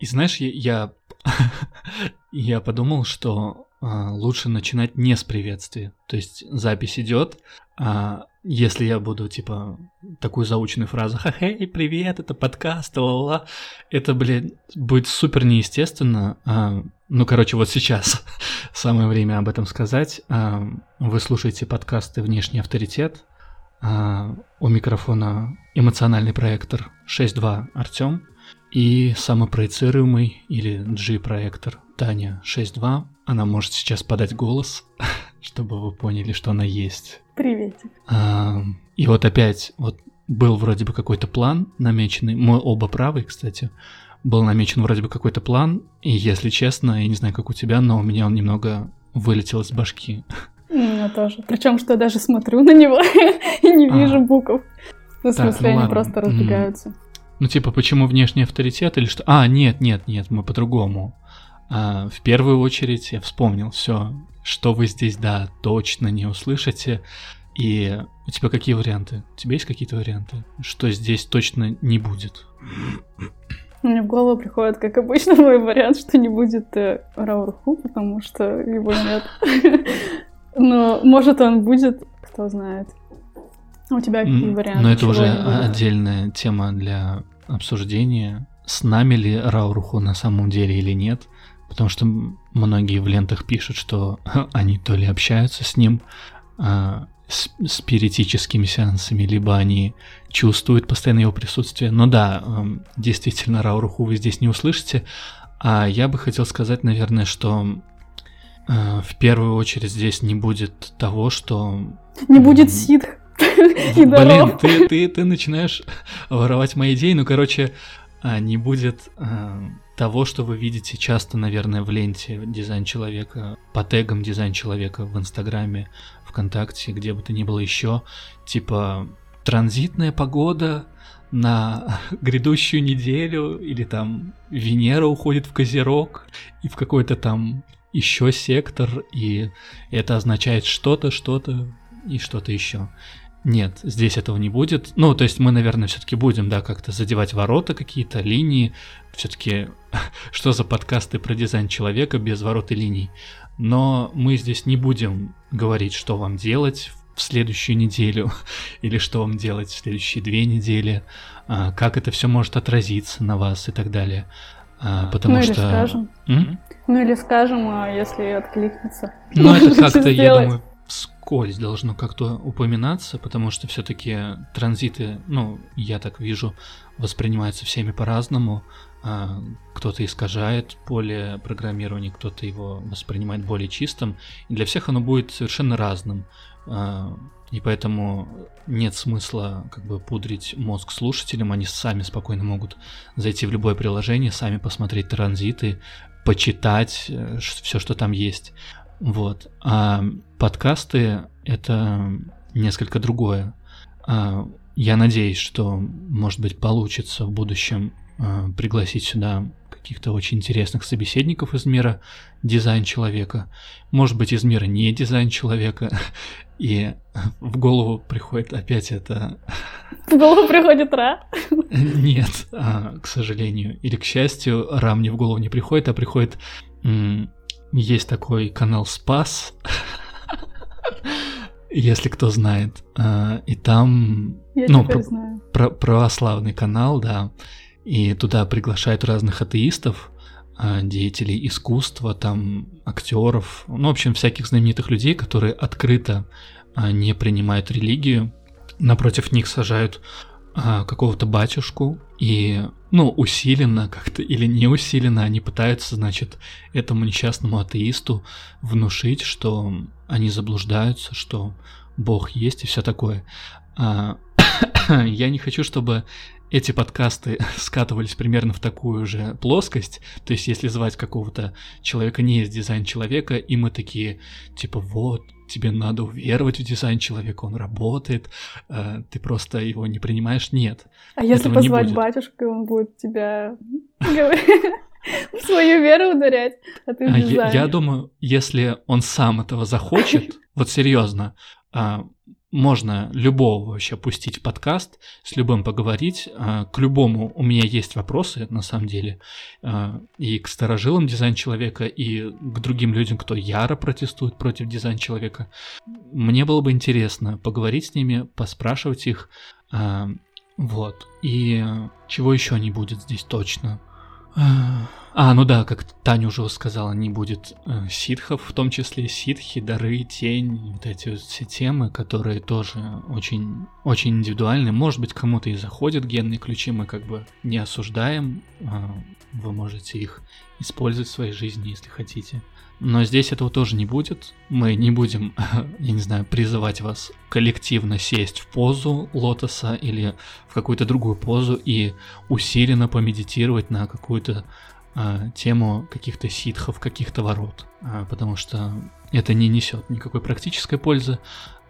И знаешь, я, я, подумал, что а, лучше начинать не с приветствия. То есть запись идет, а если я буду, типа, такую заученную фразу «Хей, привет, это подкаст, ла-ла-ла», это, блин, будет супер неестественно. А, ну, короче, вот сейчас самое время об этом сказать. А, вы слушаете подкасты «Внешний авторитет». А, у микрофона эмоциональный проектор 6.2 Артём и самопроецируемый или G-проектор Таня 6.2. Она может сейчас подать голос, чтобы вы поняли, что она есть. Приветик. А, и вот опять, вот был вроде бы какой-то план намеченный, мы оба правы, кстати, был намечен вроде бы какой-то план, и если честно, я не знаю, как у тебя, но у меня он немного вылетел из башки. У меня тоже. Причем, что я даже смотрю на него и не вижу а. букв. Ну, в смысле, ну, они ладно. просто разбегаются. Ну, типа, почему внешний авторитет или что? А, нет, нет, нет, мы по-другому. А, в первую очередь я вспомнил все, что вы здесь, да, точно не услышите. И у тебя какие варианты? У тебя есть какие-то варианты? Что здесь точно не будет? Мне в голову приходит, как обычно, мой вариант, что не будет э, Раурху, потому что его нет. Но может он будет, кто знает. У тебя какие варианты? Но это уже отдельная тема для обсуждения. С нами ли Рауруху на самом деле или нет? Потому что многие в лентах пишут, что они то ли общаются с ним а, с спиритическими сеансами, либо они чувствуют постоянно его присутствие. Но да, эм, действительно, Рауруху вы здесь не услышите. А я бы хотел сказать, наверное, что э, в первую очередь здесь не будет того, что... Не будет ситх. Блин, ты, ты, ты начинаешь воровать мои идеи. Ну, короче, а, не будет э, того, что вы видите часто, наверное, в ленте дизайн человека, по тегам дизайн человека в Инстаграме, ВКонтакте, где бы то ни было еще, типа транзитная погода на грядущую неделю, или там Венера уходит в Козерог, и в какой-то там еще сектор, и это означает что-то, что-то и что-то еще. Нет, здесь этого не будет. Ну, то есть мы, наверное, все-таки будем, да, как-то задевать ворота какие-то, линии. Все-таки что за подкасты про дизайн человека без ворот и линий? Но мы здесь не будем говорить, что вам делать в следующую неделю или что вам делать в следующие две недели, а, как это все может отразиться на вас и так далее. А, потому ну, что... или скажем. М? Ну или скажем, а если откликнется. Ну это как-то, я думаю, вскользь должно как-то упоминаться, потому что все-таки транзиты, ну, я так вижу, воспринимаются всеми по-разному. А, кто-то искажает поле программирования, кто-то его воспринимает более чистым. И для всех оно будет совершенно разным. А, и поэтому нет смысла как бы пудрить мозг слушателям, они сами спокойно могут зайти в любое приложение, сами посмотреть транзиты, почитать э, все, что там есть. Вот. А подкасты — это несколько другое. А, я надеюсь, что, может быть, получится в будущем а, пригласить сюда каких-то очень интересных собеседников из мира дизайн человека, может быть, из мира не дизайн человека, и в голову приходит опять это... В голову приходит Ра? Нет, а, к сожалению, или к счастью, Ра мне в голову не приходит, а приходит есть такой канал Спас, если кто знает. А, и там, Я ну, про, знаю. Про, православный канал, да. И туда приглашают разных атеистов, а, деятелей искусства, там актеров, ну, в общем, всяких знаменитых людей, которые открыто а, не принимают религию. Напротив них сажают а, какого-то батюшку, и, ну, усиленно как-то или не усиленно они пытаются, значит, этому несчастному атеисту внушить, что они заблуждаются, что Бог есть и все такое. А, я не хочу, чтобы эти подкасты скатывались примерно в такую же плоскость. То есть, если звать какого-то человека не из дизайн человека, и мы такие, типа, вот, тебе надо уверовать в дизайн человека, он работает, э, ты просто его не принимаешь, нет. А если позвать батюшку, он будет тебя свою веру ударять, а ты а Я думаю, если он сам этого захочет, вот серьезно, а, можно любого вообще пустить подкаст, с любым поговорить. А, к любому у меня есть вопросы, на самом деле. А, и к старожилам дизайн человека, и к другим людям, кто яро протестует против дизайн человека. Мне было бы интересно поговорить с ними, поспрашивать их. А, вот. И чего еще не будет здесь точно? А, ну да, как Таня уже сказала, не будет э, ситхов, в том числе ситхи, дары, тень, вот эти вот все темы, которые тоже очень, очень индивидуальны. Может быть, кому-то и заходят генные ключи, мы как бы не осуждаем, э, вы можете их использовать в своей жизни, если хотите. Но здесь этого тоже не будет. Мы не будем, я не знаю, призывать вас коллективно сесть в позу лотоса или в какую-то другую позу и усиленно помедитировать на какую-то а, тему каких-то ситхов, каких-то ворот. А, потому что это не несет никакой практической пользы,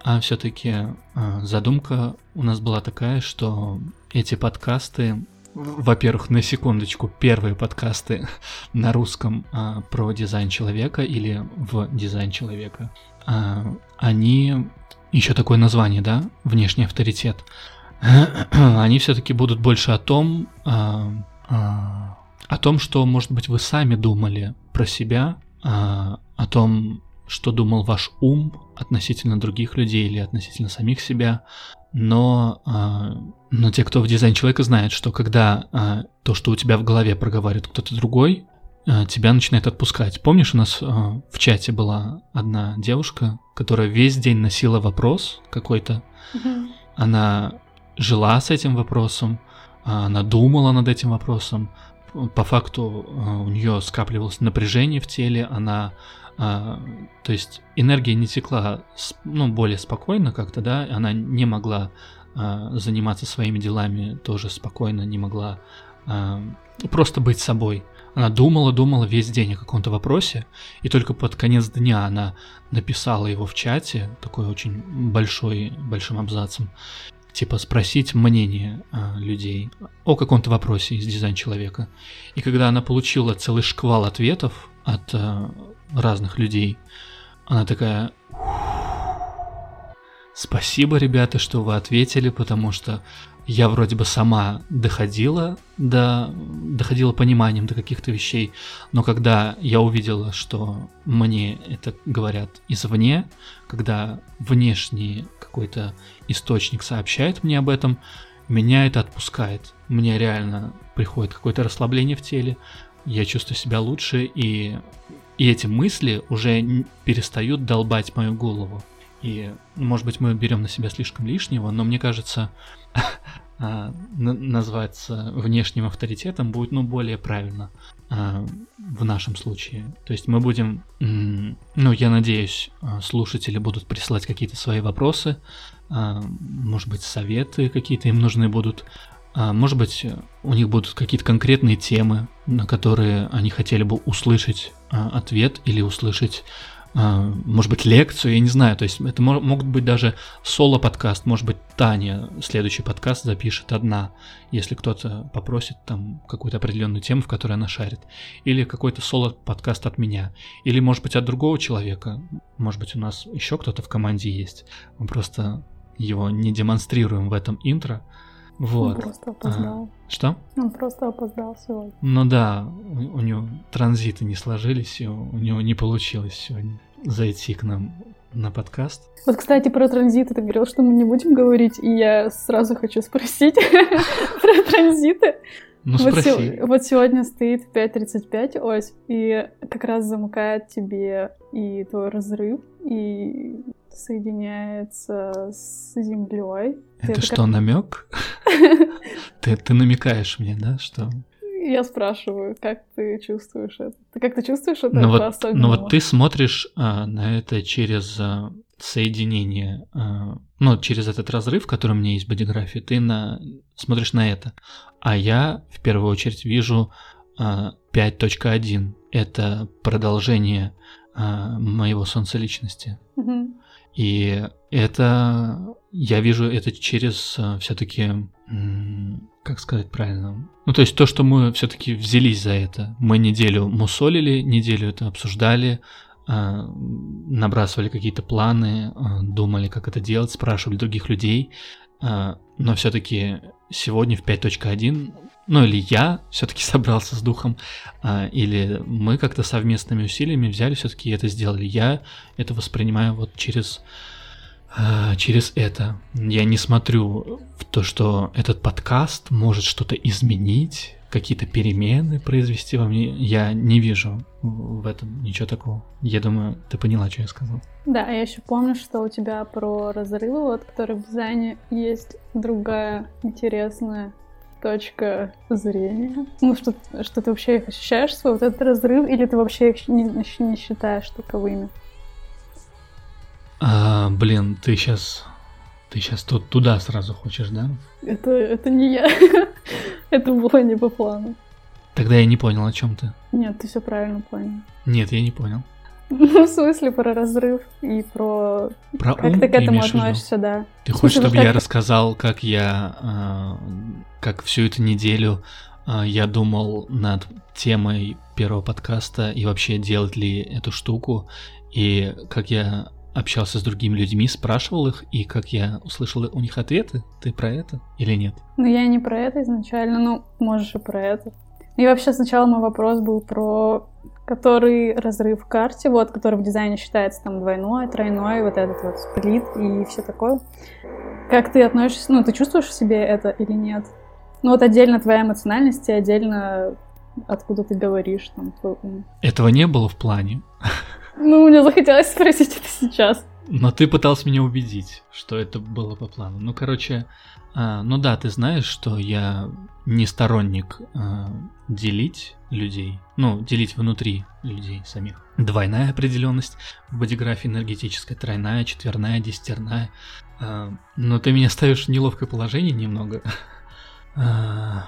а все-таки а, задумка у нас была такая, что эти подкасты во-первых, на секундочку, первые подкасты на русском а, про дизайн человека или в дизайн человека, а, они еще такое название, да, внешний авторитет. они все-таки будут больше о том, а, а, о том, что, может быть, вы сами думали про себя, а, о том, что думал ваш ум относительно других людей или относительно самих себя, но, а, но те, кто в дизайн человека, знают, что когда а, то, что у тебя в голове проговаривает кто-то другой, а, тебя начинает отпускать. Помнишь, у нас в чате была одна девушка, которая весь день носила вопрос какой-то. Mm-hmm. Она жила с этим вопросом, она думала над этим вопросом. По факту у нее скапливалось напряжение в теле, она а, то есть энергия не текла ну, более спокойно как-то, да, она не могла а, заниматься своими делами тоже спокойно, не могла а, просто быть собой. Она думала, думала весь день о каком-то вопросе, и только под конец дня она написала его в чате, такой очень большой, большим абзацем, типа спросить мнение а, людей о каком-то вопросе из дизайн человека. И когда она получила целый шквал ответов от а, разных людей. Она такая... Спасибо, ребята, что вы ответили, потому что я вроде бы сама доходила до доходила пониманием до каких-то вещей, но когда я увидела, что мне это говорят извне, когда внешний какой-то источник сообщает мне об этом, меня это отпускает. Мне реально приходит какое-то расслабление в теле, я чувствую себя лучше, и и эти мысли уже перестают долбать мою голову. И, может быть, мы берем на себя слишком лишнего, но мне кажется, а, назваться внешним авторитетом будет, ну, более правильно а, в нашем случае. То есть мы будем, ну, я надеюсь, а, слушатели будут присылать какие-то свои вопросы, может быть, советы какие-то им нужны будут. Может быть, у них будут какие-то конкретные темы, на которые они хотели бы услышать ответ или услышать, а, может быть, лекцию, я не знаю. То есть это могут быть даже соло-подкаст, может быть, Таня следующий подкаст запишет одна, если кто-то попросит там какую-то определенную тему, в которой она шарит. Или какой-то соло-подкаст от меня. Или, может быть, от другого человека. Может быть, у нас еще кто-то в команде есть. Мы просто его не демонстрируем в этом интро. Вот. Он просто опоздал. А, что? Он просто опоздал сегодня. Ну да, у, у него транзиты не сложились, и у, у него не получилось сегодня зайти к нам на подкаст. Вот, кстати, про транзиты ты говорил, что мы не будем говорить, и я сразу хочу спросить про транзиты. Ну, спроси. Вот сегодня стоит 5.35 ось, и как раз замыкает тебе и твой разрыв, и соединяется с землей. Это, это что, как... намек? ты, ты намекаешь мне, да, что? Я спрашиваю, как ты чувствуешь это? Ты как ты чувствуешь это? Ну вот, ну вот ты смотришь а, на это через а, соединение, а, ну, через этот разрыв, который у меня есть в бодиграфии, ты на, смотришь на это. А я в первую очередь вижу а, 5.1. Это продолжение а, моего солнца личности. Угу. И это я вижу это через а, все-таки, как сказать правильно, ну то есть то, что мы все-таки взялись за это. Мы неделю мусолили, неделю это обсуждали, э, набрасывали какие-то планы, э, думали, как это делать, спрашивали других людей, э, но все-таки сегодня в 5.1 ну или я все-таки собрался с духом, а, или мы как-то совместными усилиями взяли все-таки это сделали. Я это воспринимаю вот через а, через это. Я не смотрю в то, что этот подкаст может что-то изменить, какие-то перемены произвести во мне. Я не вижу в этом ничего такого. Я думаю, ты поняла, что я сказал. Да, я еще помню, что у тебя про разрывы, вот, которые в дизайне есть другая интересная точка зрения? Ну, что, что ты вообще их ощущаешь, свой вот этот разрыв, или ты вообще их не, не считаешь таковыми? А, блин, ты сейчас... Ты сейчас тут туда сразу хочешь, да? Это, это не я. это было не по плану. Тогда я не понял, о чем ты. Нет, ты все правильно понял. Нет, я не понял. Ну, в смысле, про разрыв и про... Про как ум ты к этому относишься, да. Ты хочешь, чтобы я рассказал, как я, а, как всю эту неделю а, я думал над темой первого подкаста и вообще делать ли эту штуку, и как я общался с другими людьми, спрашивал их, и как я услышал у них ответы. Ты про это или нет? Ну, я не про это изначально, ну, можешь и про это. И вообще сначала мой вопрос был про который разрыв в карте, вот, который в дизайне считается там двойной, тройной, вот этот вот сплит и все такое. Как ты относишься, ну, ты чувствуешь в себе это или нет? Ну, вот отдельно твоя эмоциональность и отдельно откуда ты говоришь, там, твой ум. Этого не было в плане, Ну, мне захотелось спросить это сейчас. но ты пытался меня убедить, что это было по плану. Ну, короче, а, ну да, ты знаешь, что я не сторонник а, делить людей, ну, делить внутри людей самих. Двойная определенность в бодиграфии энергетическая, тройная, четверная, десятерная. А, но ты меня ставишь в неловкое положение немного. А,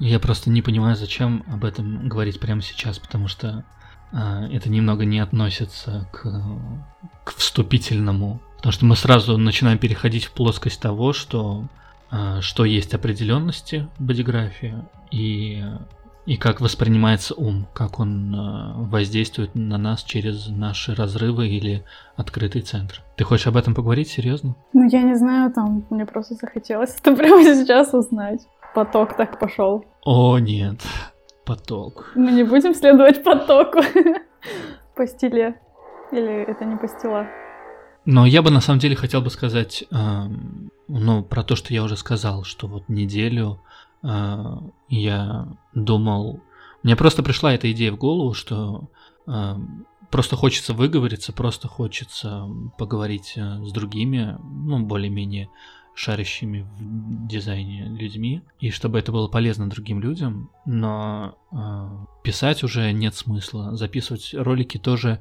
Я просто не понимаю, зачем об этом говорить прямо сейчас, потому что а, это немного не относится к, к вступительному. Потому что мы сразу начинаем переходить в плоскость того, что, что есть определенности в бодиграфии и, и как воспринимается ум, как он а, воздействует на нас через наши разрывы или открытый центр. Ты хочешь об этом поговорить серьезно? Ну, я не знаю, там, мне просто захотелось это прямо сейчас узнать. Поток так пошел. О нет, поток. Мы не будем следовать потоку по стиле. Или это не по стила? Но я бы на самом деле хотел бы сказать, эм, ну, про то, что я уже сказал, что вот неделю э, я думал, мне просто пришла эта идея в голову, что эм, просто хочется выговориться, просто хочется поговорить э, с другими, ну, более-менее шарящими в дизайне людьми, и чтобы это было полезно другим людям, но э, писать уже нет смысла, записывать ролики тоже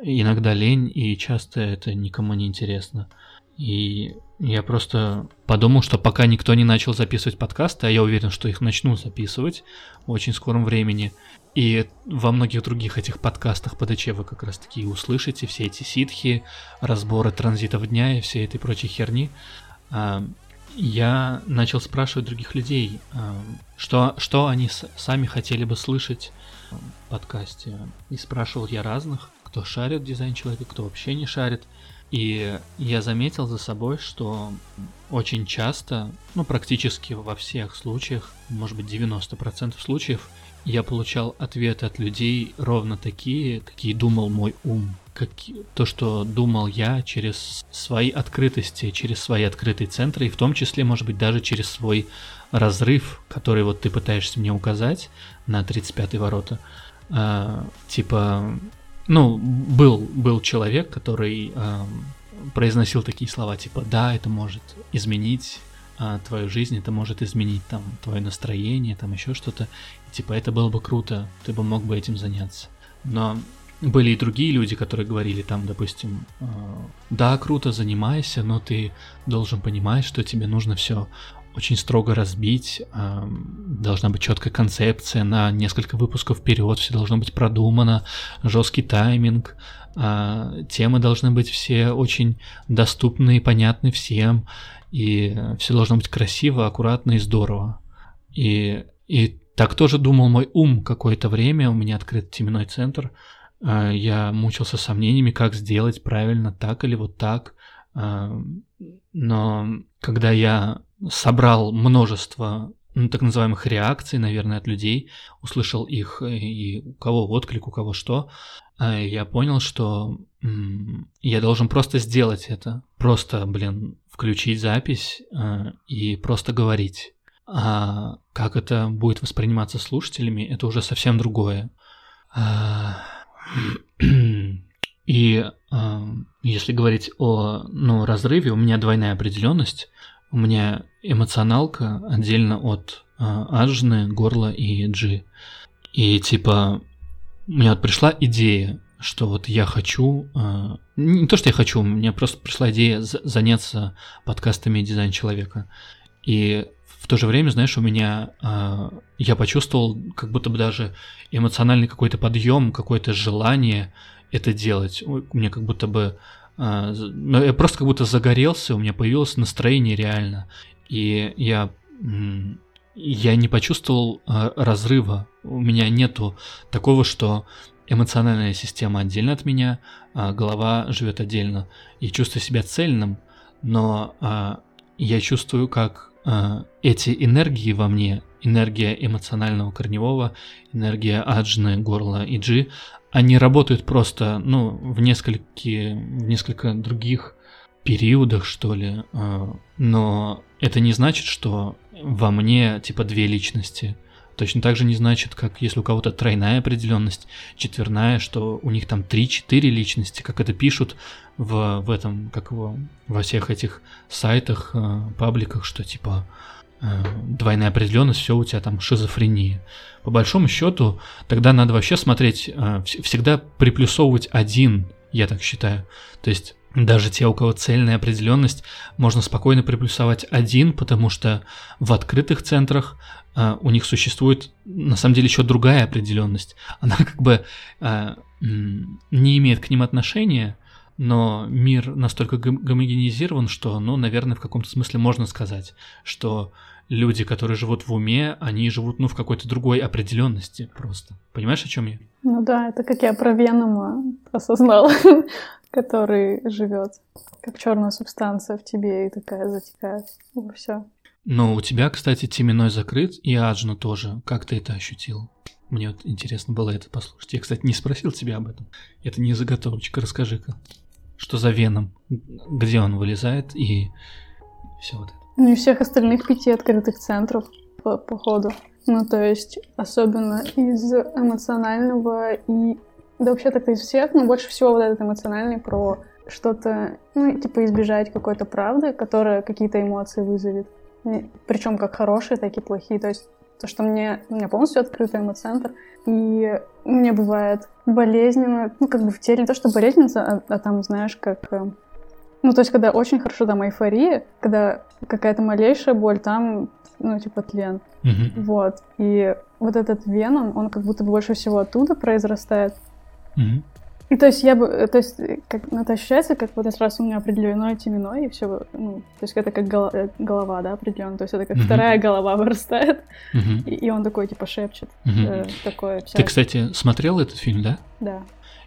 иногда лень, и часто это никому не интересно. И я просто подумал, что пока никто не начал записывать подкасты, а я уверен, что их начну записывать в очень скором времени, и во многих других этих подкастах ПДЧ вы как раз таки услышите все эти ситхи, разборы транзитов дня и все этой прочей херни. А, Я начал спрашивать других людей, а, что, что они сами хотели бы слышать в подкасте. И спрашивал я разных, кто шарит дизайн человека, кто вообще не шарит. И я заметил за собой, что очень часто, ну практически во всех случаях, может быть 90% случаев, я получал ответы от людей ровно такие, какие думал мой ум. Как, то, что думал я через свои открытости, через свои открытые центры, и в том числе, может быть, даже через свой разрыв, который вот ты пытаешься мне указать на 35-й ворота. А, типа, ну, был, был человек, который ам, произносил такие слова, типа, да, это может изменить а, твою жизнь, это может изменить там твое настроение, там еще что-то. Типа, это было бы круто, ты бы мог бы этим заняться. Но были и другие люди, которые говорили там, допустим, а, да, круто, занимайся, но ты должен понимать, что тебе нужно все очень строго разбить, должна быть четкая концепция на несколько выпусков вперед, все должно быть продумано, жесткий тайминг, а, темы должны быть все очень доступны и понятны всем, и все должно быть красиво, аккуратно и здорово. И, и так тоже думал мой ум какое-то время, у меня открыт теменной центр, я мучился сомнениями, как сделать правильно, так или вот так. Но когда я собрал множество ну, так называемых реакций, наверное, от людей, услышал их э, и у кого отклик, у кого что, я понял, что я должен просто сделать это. Просто, блин, включить запись э, и просто говорить. А как это будет восприниматься слушателями, это уже совсем другое. И э, если говорить о ну, разрыве, у меня двойная определенность. У меня эмоционалка отдельно от э, ажны, горла и джи. И типа, у меня вот пришла идея, что вот я хочу, э, не то, что я хочу, у меня просто пришла идея заняться подкастами дизайн человека. И в то же время, знаешь, у меня э, я почувствовал как будто бы даже эмоциональный какой-то подъем, какое-то желание это делать. У меня как будто бы а, ну, я просто как будто загорелся, у меня появилось настроение реально. И я, я не почувствовал а, разрыва. У меня нету такого, что эмоциональная система отдельно от меня, а голова живет отдельно. Я чувствую себя цельным, но я чувствую, как эти энергии во мне, энергия эмоционального корневого, энергия аджны, горла и джи, они работают просто, ну, в несколько, в несколько других периодах, что ли. А, но это не значит, что во мне, типа, две личности. Точно так же не значит, как если у кого-то тройная определенность, четверная, что у них там 3-4 личности, как это пишут в, в этом, как его, во всех этих сайтах, а, пабликах, что типа Э, двойная определенность, все у тебя там шизофрения. По большому счету, тогда надо вообще смотреть, э, всегда приплюсовывать один, я так считаю. То есть даже те, у кого цельная определенность, можно спокойно приплюсовать один, потому что в открытых центрах э, у них существует на самом деле еще другая определенность. Она как бы не имеет к ним отношения, но мир настолько гомогенизирован, что, ну, наверное, в каком-то смысле можно сказать, что люди, которые живут в уме, они живут, ну, в какой-то другой определенности просто. Понимаешь, о чем я? Ну да, это как я про Венома осознала, который живет как черная субстанция в тебе и такая затекает. Все. Но у тебя, кстати, Тиминой закрыт, и Аджну тоже. Как ты это ощутил? Мне вот интересно было это послушать. Я, кстати, не спросил тебя об этом. Это не заготовочка, расскажи-ка. Что за Веном? Где он вылезает и все вот это. Ну и всех остальных пяти открытых центров по, по ходу. Ну, то есть, особенно из эмоционального и... Да вообще так из всех, но больше всего вот этот эмоциональный про что-то, ну, типа избежать какой-то правды, которая какие-то эмоции вызовет. Причем как хорошие, так и плохие. То есть то, что мне, у меня полностью открытый эмоцентр, и мне бывает болезненно, ну, как бы в теле, не то, что болезненно, а, а там, знаешь, как э, ну, то есть, когда очень хорошо там эйфория, когда какая-то малейшая боль, там, ну, типа, тлен. Mm-hmm. Вот. И вот этот веном, он как будто больше всего оттуда произрастает. Mm-hmm. И то есть я бы, то есть как, ну, это ощущается, как вот раз у меня определено теменной, и все, ну, то есть это как голова, голова да, определенно, то есть это как mm-hmm. вторая голова вырастает, mm-hmm. и, и он такой, типа, шепчет, mm-hmm. э, такое. Вся... Ты, кстати, смотрел этот фильм, да? Да.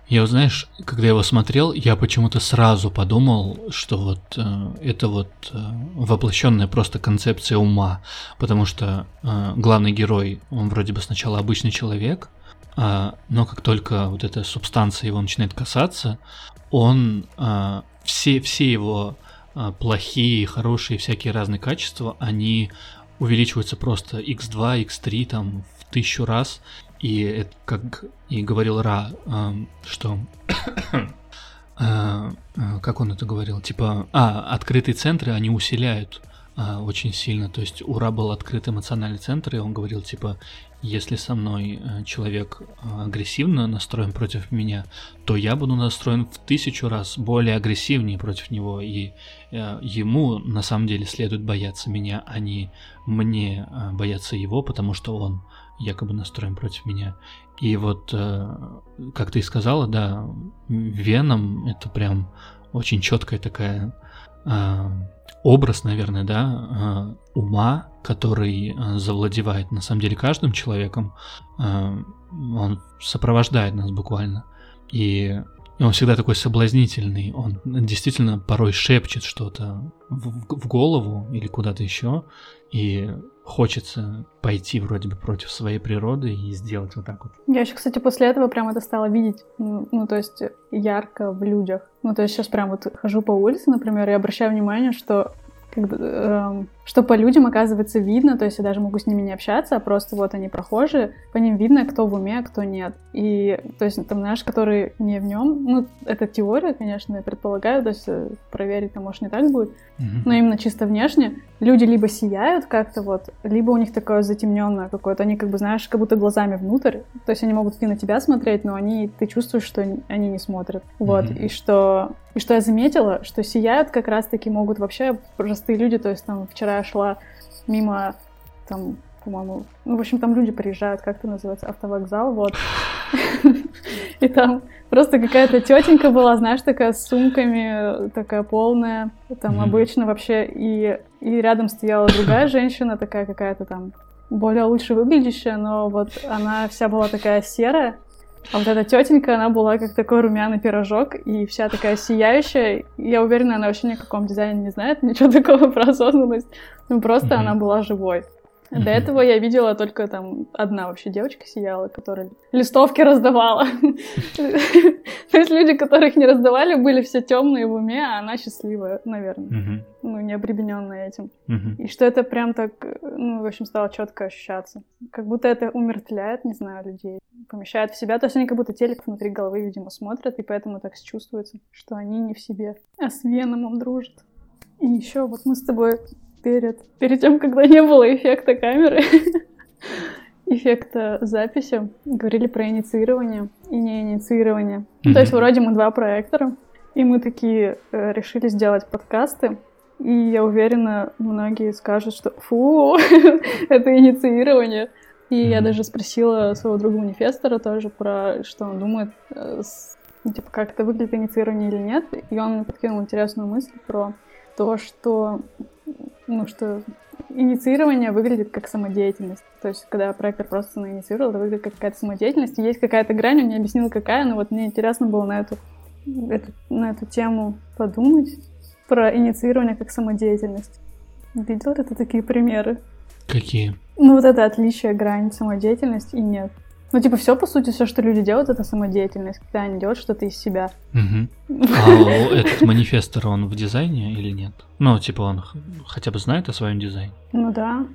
Я, знаешь, когда его смотрел, я почему-то сразу подумал, что вот э, это вот э, воплощенная просто концепция ума, потому что э, главный герой, он вроде бы сначала обычный человек, э, но как только вот эта субстанция его начинает касаться, он э, все все его э, плохие, хорошие, всякие разные качества, они увеличиваются просто x2, x3 там в тысячу раз, и как и говорил Ра, что а, а, как он это говорил, типа, а, открытые центры, они усиляют а, очень сильно, то есть у Ра был открытый эмоциональный центр, и он говорил, типа, если со мной э, человек агрессивно настроен против меня, то я буду настроен в тысячу раз более агрессивнее против него, и э, ему на самом деле следует бояться меня, а не мне бояться его, потому что он якобы настроен против меня. И вот, э, как ты и сказала, да, Веном это прям очень четкая такая э, образ, наверное, да, э, ума, который завладевает на самом деле каждым человеком. Он сопровождает нас буквально. И он всегда такой соблазнительный. Он действительно порой шепчет что-то в, в голову или куда-то еще. И хочется пойти вроде бы против своей природы и сделать вот так вот. Я еще, кстати, после этого прям это стала видеть, ну, то есть ярко в людях. Ну, то есть сейчас прям вот хожу по улице, например, и обращаю внимание, что как бы, эм, что по людям, оказывается, видно, то есть я даже могу с ними не общаться, а просто вот они прохожие, по ним видно, кто в уме, а кто нет. И, то есть, там, знаешь, который не в нем, ну, это теория, конечно, я предполагаю, то есть э, проверить там, может, не так будет, но именно чисто внешне люди либо сияют как-то вот, либо у них такое затемненное какое-то, они как бы, знаешь, как будто глазами внутрь, то есть они могут и на тебя смотреть, но они, ты чувствуешь, что они не смотрят, вот, и что, и что я заметила, что сияют как раз-таки могут вообще простые люди, то есть там вчера я шла мимо, там, по-моему, ну, в общем, там люди приезжают, как это называется, автовокзал, вот. И там просто какая-то тетенька была, знаешь, такая с сумками, такая полная, там обычно вообще, и, и рядом стояла другая женщина, такая какая-то там более лучше выглядящая, но вот она вся была такая серая, а вот эта тетенька, она была как такой румяный пирожок и вся такая сияющая. Я уверена, она вообще ни о каком дизайне не знает, ничего такого про осознанность. Ну, просто mm-hmm. она была живой. До этого я видела только там одна вообще девочка сияла, которая листовки раздавала. То есть люди, которых не раздавали, были все темные в уме, а она счастливая, наверное. Ну, не обремененная этим. И что это прям так, ну, в общем, стало четко ощущаться. Как будто это умертвляет, не знаю, людей, помещает в себя. То есть они как будто телек внутри головы, видимо, смотрят, и поэтому так чувствуется, что они не в себе, а с Веномом дружат. И еще вот мы с тобой перед, перед тем, когда не было эффекта камеры, эффекта записи, говорили про инициирование и не инициирование. Mm-hmm. То есть вроде мы два проектора, и мы такие э, решили сделать подкасты, и я уверена, многие скажут, что фу, это инициирование. И mm-hmm. я даже спросила своего друга манифестора тоже про, что он думает, э, с, типа, как это выглядит инициирование или нет. И он мне подкинул интересную мысль про то, что ну, что инициирование выглядит как самодеятельность. То есть, когда проектор просто инициировал, это выглядит как какая-то самодеятельность. И есть какая-то грань, он не объяснил, какая, но вот мне интересно было на эту, эту, на эту тему подумать про инициирование как самодеятельность. Видел ли ты такие примеры? Какие? Ну, вот это отличие грань самодеятельность и нет. Ну, типа, все, по сути, все, что люди делают, это самодеятельность, когда они делают что-то из себя. Угу. А этот манифестор, он в дизайне или нет? Ну, типа, он хотя бы знает о своем дизайне? Ну да,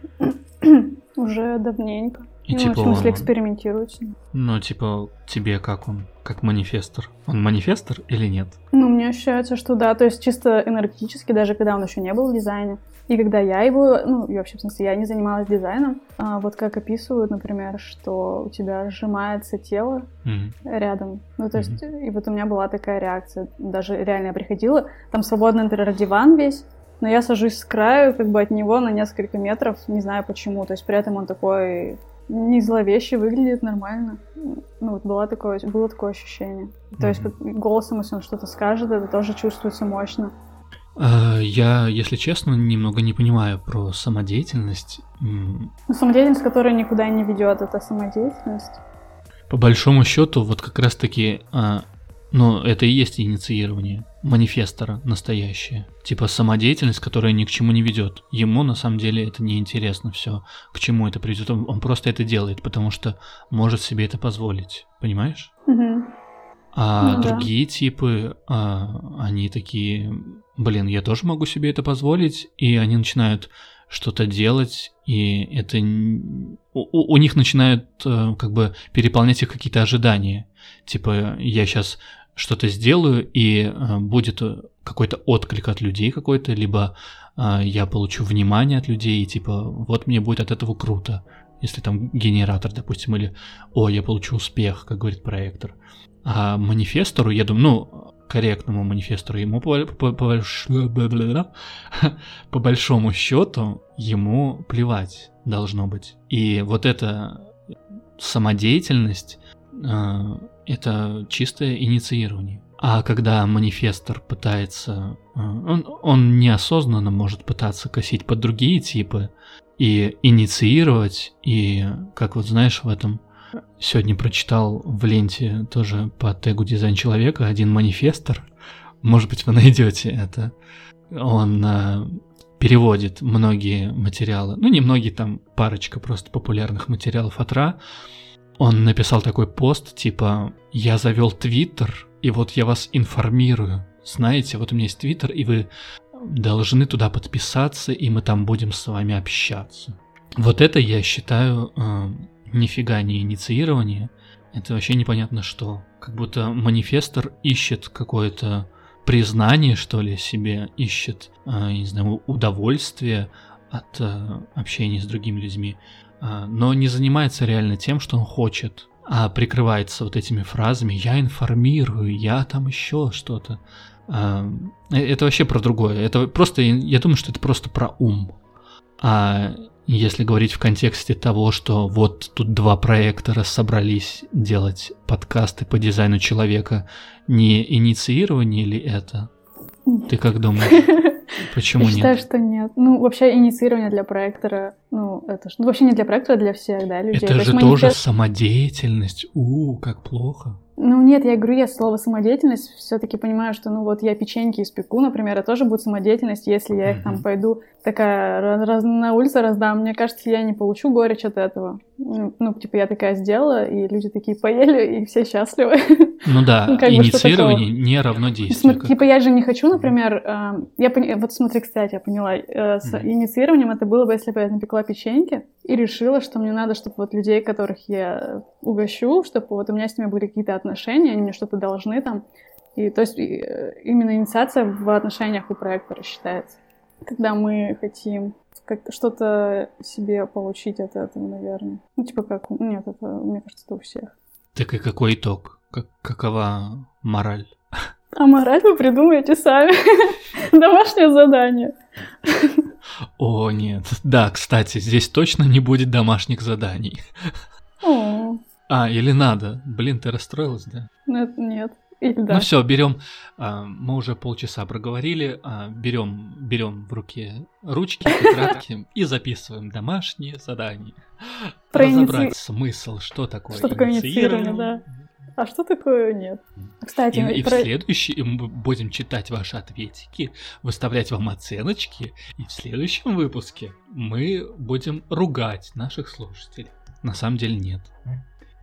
уже давненько. И, ну, типа, в смысле, он... экспериментирует с ним. Ну, типа, тебе как он? Как манифестор? Он манифестор или нет? Ну, мне ощущается, что да. То есть чисто энергетически, даже когда он еще не был в дизайне. И когда я его, ну, и вообще, в смысле, я не занималась дизайном, а вот как описывают, например, что у тебя сжимается тело mm-hmm. рядом. Ну, то есть, mm-hmm. и вот у меня была такая реакция. Даже реально я приходила, там свободный, например, диван весь, но я сажусь с краю, как бы от него на несколько метров, не знаю почему. То есть при этом он такой не зловеще выглядит нормально. Ну, вот было такое, было такое ощущение. То mm-hmm. есть голосом, если он что-то скажет, это тоже чувствуется мощно. Э, я, если честно, немного не понимаю про самодеятельность. Ну, самодеятельность, которая никуда не ведет, это самодеятельность. По большому счету, вот как раз-таки, ну, это и есть инициирование манифестора настоящее. Типа самодеятельность, которая ни к чему не ведет. Ему на самом деле это не интересно все, к чему это приведет. Он, он просто это делает, потому что может себе это позволить. Понимаешь? Угу. А ну, да. типы, а, они такие, блин, я тоже могу себе это позволить, и они начинают что-то делать, и это у, у них начинают а, как бы переполнять их какие-то ожидания. Типа, я сейчас что-то сделаю, и а, будет какой-то отклик от людей какой-то, либо а, я получу внимание от людей, и типа, вот мне будет от этого круто. Если там генератор, допустим, или «О, я получу успех», как говорит проектор. А манифестору, я думаю, ну, корректному манифестору, ему по, по, по, по большому счету ему плевать должно быть. И вот эта самодеятельность э, это чистое инициирование. А когда манифестор пытается, э, он, он неосознанно может пытаться косить под другие типы и инициировать, и, как вот знаешь, в этом сегодня прочитал в ленте тоже по тегу дизайн человека один манифестор. Может быть, вы найдете это. Он э, переводит многие материалы, ну не многие, там парочка просто популярных материалов от РА. Он написал такой пост, типа «Я завел Твиттер, и вот я вас информирую. Знаете, вот у меня есть Твиттер, и вы должны туда подписаться, и мы там будем с вами общаться». Вот это я считаю э, нифига не инициирование. Это вообще непонятно что. Как будто манифестор ищет какое-то признание, что ли, себе, ищет, э, не знаю, удовольствие от э, общения с другими людьми, но не занимается реально тем, что он хочет, а прикрывается вот этими фразами «я информирую», «я там еще что-то». Э, это вообще про другое. Это просто, я думаю, что это просто про ум. А если говорить в контексте того, что вот тут два проектора собрались делать подкасты по дизайну человека, не инициирование ли это? Ты как думаешь? Почему Я нет? считаю, что нет. Ну, вообще инициирование для проектора, ну, это ж- ну, вообще не для проектора, а для всех, да, людей. Это То же манифест- тоже самодеятельность. У, как плохо. Ну нет, я говорю, я слово самодеятельность все-таки понимаю, что ну вот я печеньки испеку, например, это тоже будет самодеятельность, если я их там пойду такая раз- раз- на улице раздам. Мне кажется, я не получу горечь от этого. Ну, ну, типа я такая сделала, и люди такие поели, и все счастливы. Ну да, Ну, как бы, инициирование не равно действию. Смотри, Типа я же не хочу, например, э, я пони- вот смотри, кстати, я поняла, э, с Мгм. инициированием это было бы, если бы я напекла печеньки и решила, что мне надо, чтобы вот людей, которых я угощу, чтобы вот у меня с ними были какие-то отношения, они мне что-то должны там. И то есть и, э, именно инициация в отношениях у проекта считается. Когда мы хотим как что-то себе получить от этого, наверное. Ну, типа как... Нет, это, мне кажется, это у всех. Так и какой итог? Как, какова мораль? А мораль вы придумаете сами. Домашнее задание. О, нет. Да, кстати, здесь точно не будет домашних заданий. О, А, или надо? Блин, ты расстроилась, да? ну это нет. Или да. Ну все, берем. а, Мы уже полчаса проговорили. а, Берем, берем в руки ручки, тетрадки и записываем домашние задания. Про иници- Разобрать смысл, что такое Что такое инициирование, да. А что такое нет? Кстати, И, и в следующий мы будем читать ваши ответики, выставлять вам оценочки, и в следующем выпуске мы будем ругать наших слушателей. На самом деле нет.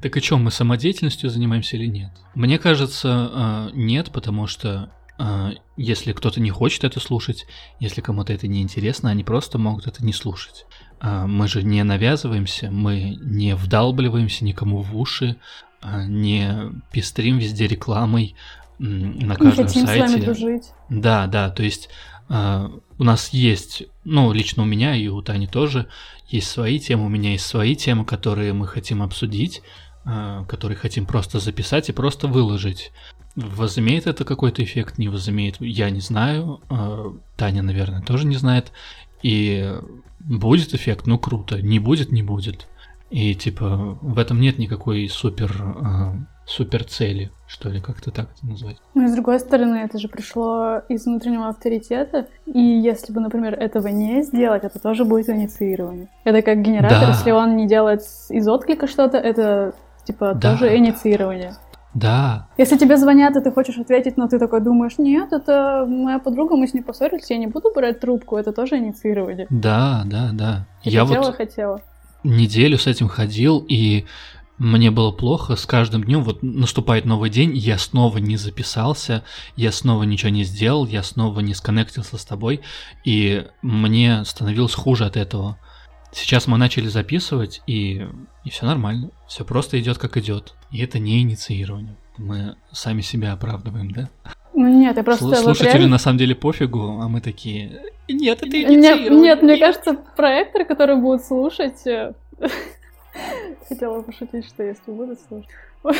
Так и что, мы самодеятельностью занимаемся или нет? Мне кажется, э, нет, потому что э, если кто-то не хочет это слушать, если кому-то это не интересно, они просто могут это не слушать. А, Мы же не навязываемся, мы не вдалбливаемся никому в уши, а, не пестрим везде рекламой на не каждом хотим с вами сайте. дружить. Да, да, то есть а, у нас есть, ну, лично у меня и у Тани тоже есть свои темы, у меня есть свои темы, которые мы хотим обсудить, а, которые хотим просто записать и просто выложить. Возымеет это какой-то эффект, не возымеет, я не знаю, а, Таня, наверное, тоже не знает. И будет эффект, ну круто, не будет, не будет. И типа в этом нет никакой супер, а, супер цели, что ли, как-то так это назвать. Но Ну, с другой стороны, это же пришло из внутреннего авторитета. И если бы, например, этого не сделать, это тоже будет инициирование. Это как генератор, Да. если он не делает из отклика что-то, это типа Да. тоже инициирование. Да, Если тебе звонят, и ты хочешь ответить, но ты такой думаешь, нет, это моя подруга, мы с ней поссорились, я не буду брать трубку, это тоже инициирование. да, да, да. Я, Я хотела, вот хотела. Неделю с этим ходил, и мне было плохо с каждым днем. Вот наступает новый день, я снова не записался, я снова ничего не сделал, я снова не сконнектился с тобой, и мне становилось хуже от этого. Сейчас мы начали записывать, и, и все нормально. Все просто идет как идет. И это не инициирование. Мы сами себя оправдываем, да? Ну нет, я просто... Слу- вот реально- на самом деле пофигу, а мы такие. Нет, это Нет, инициирование. нет, мне кажется, проекторы, которые будут слушать... э, Хотела пошутить, что если будут слушать.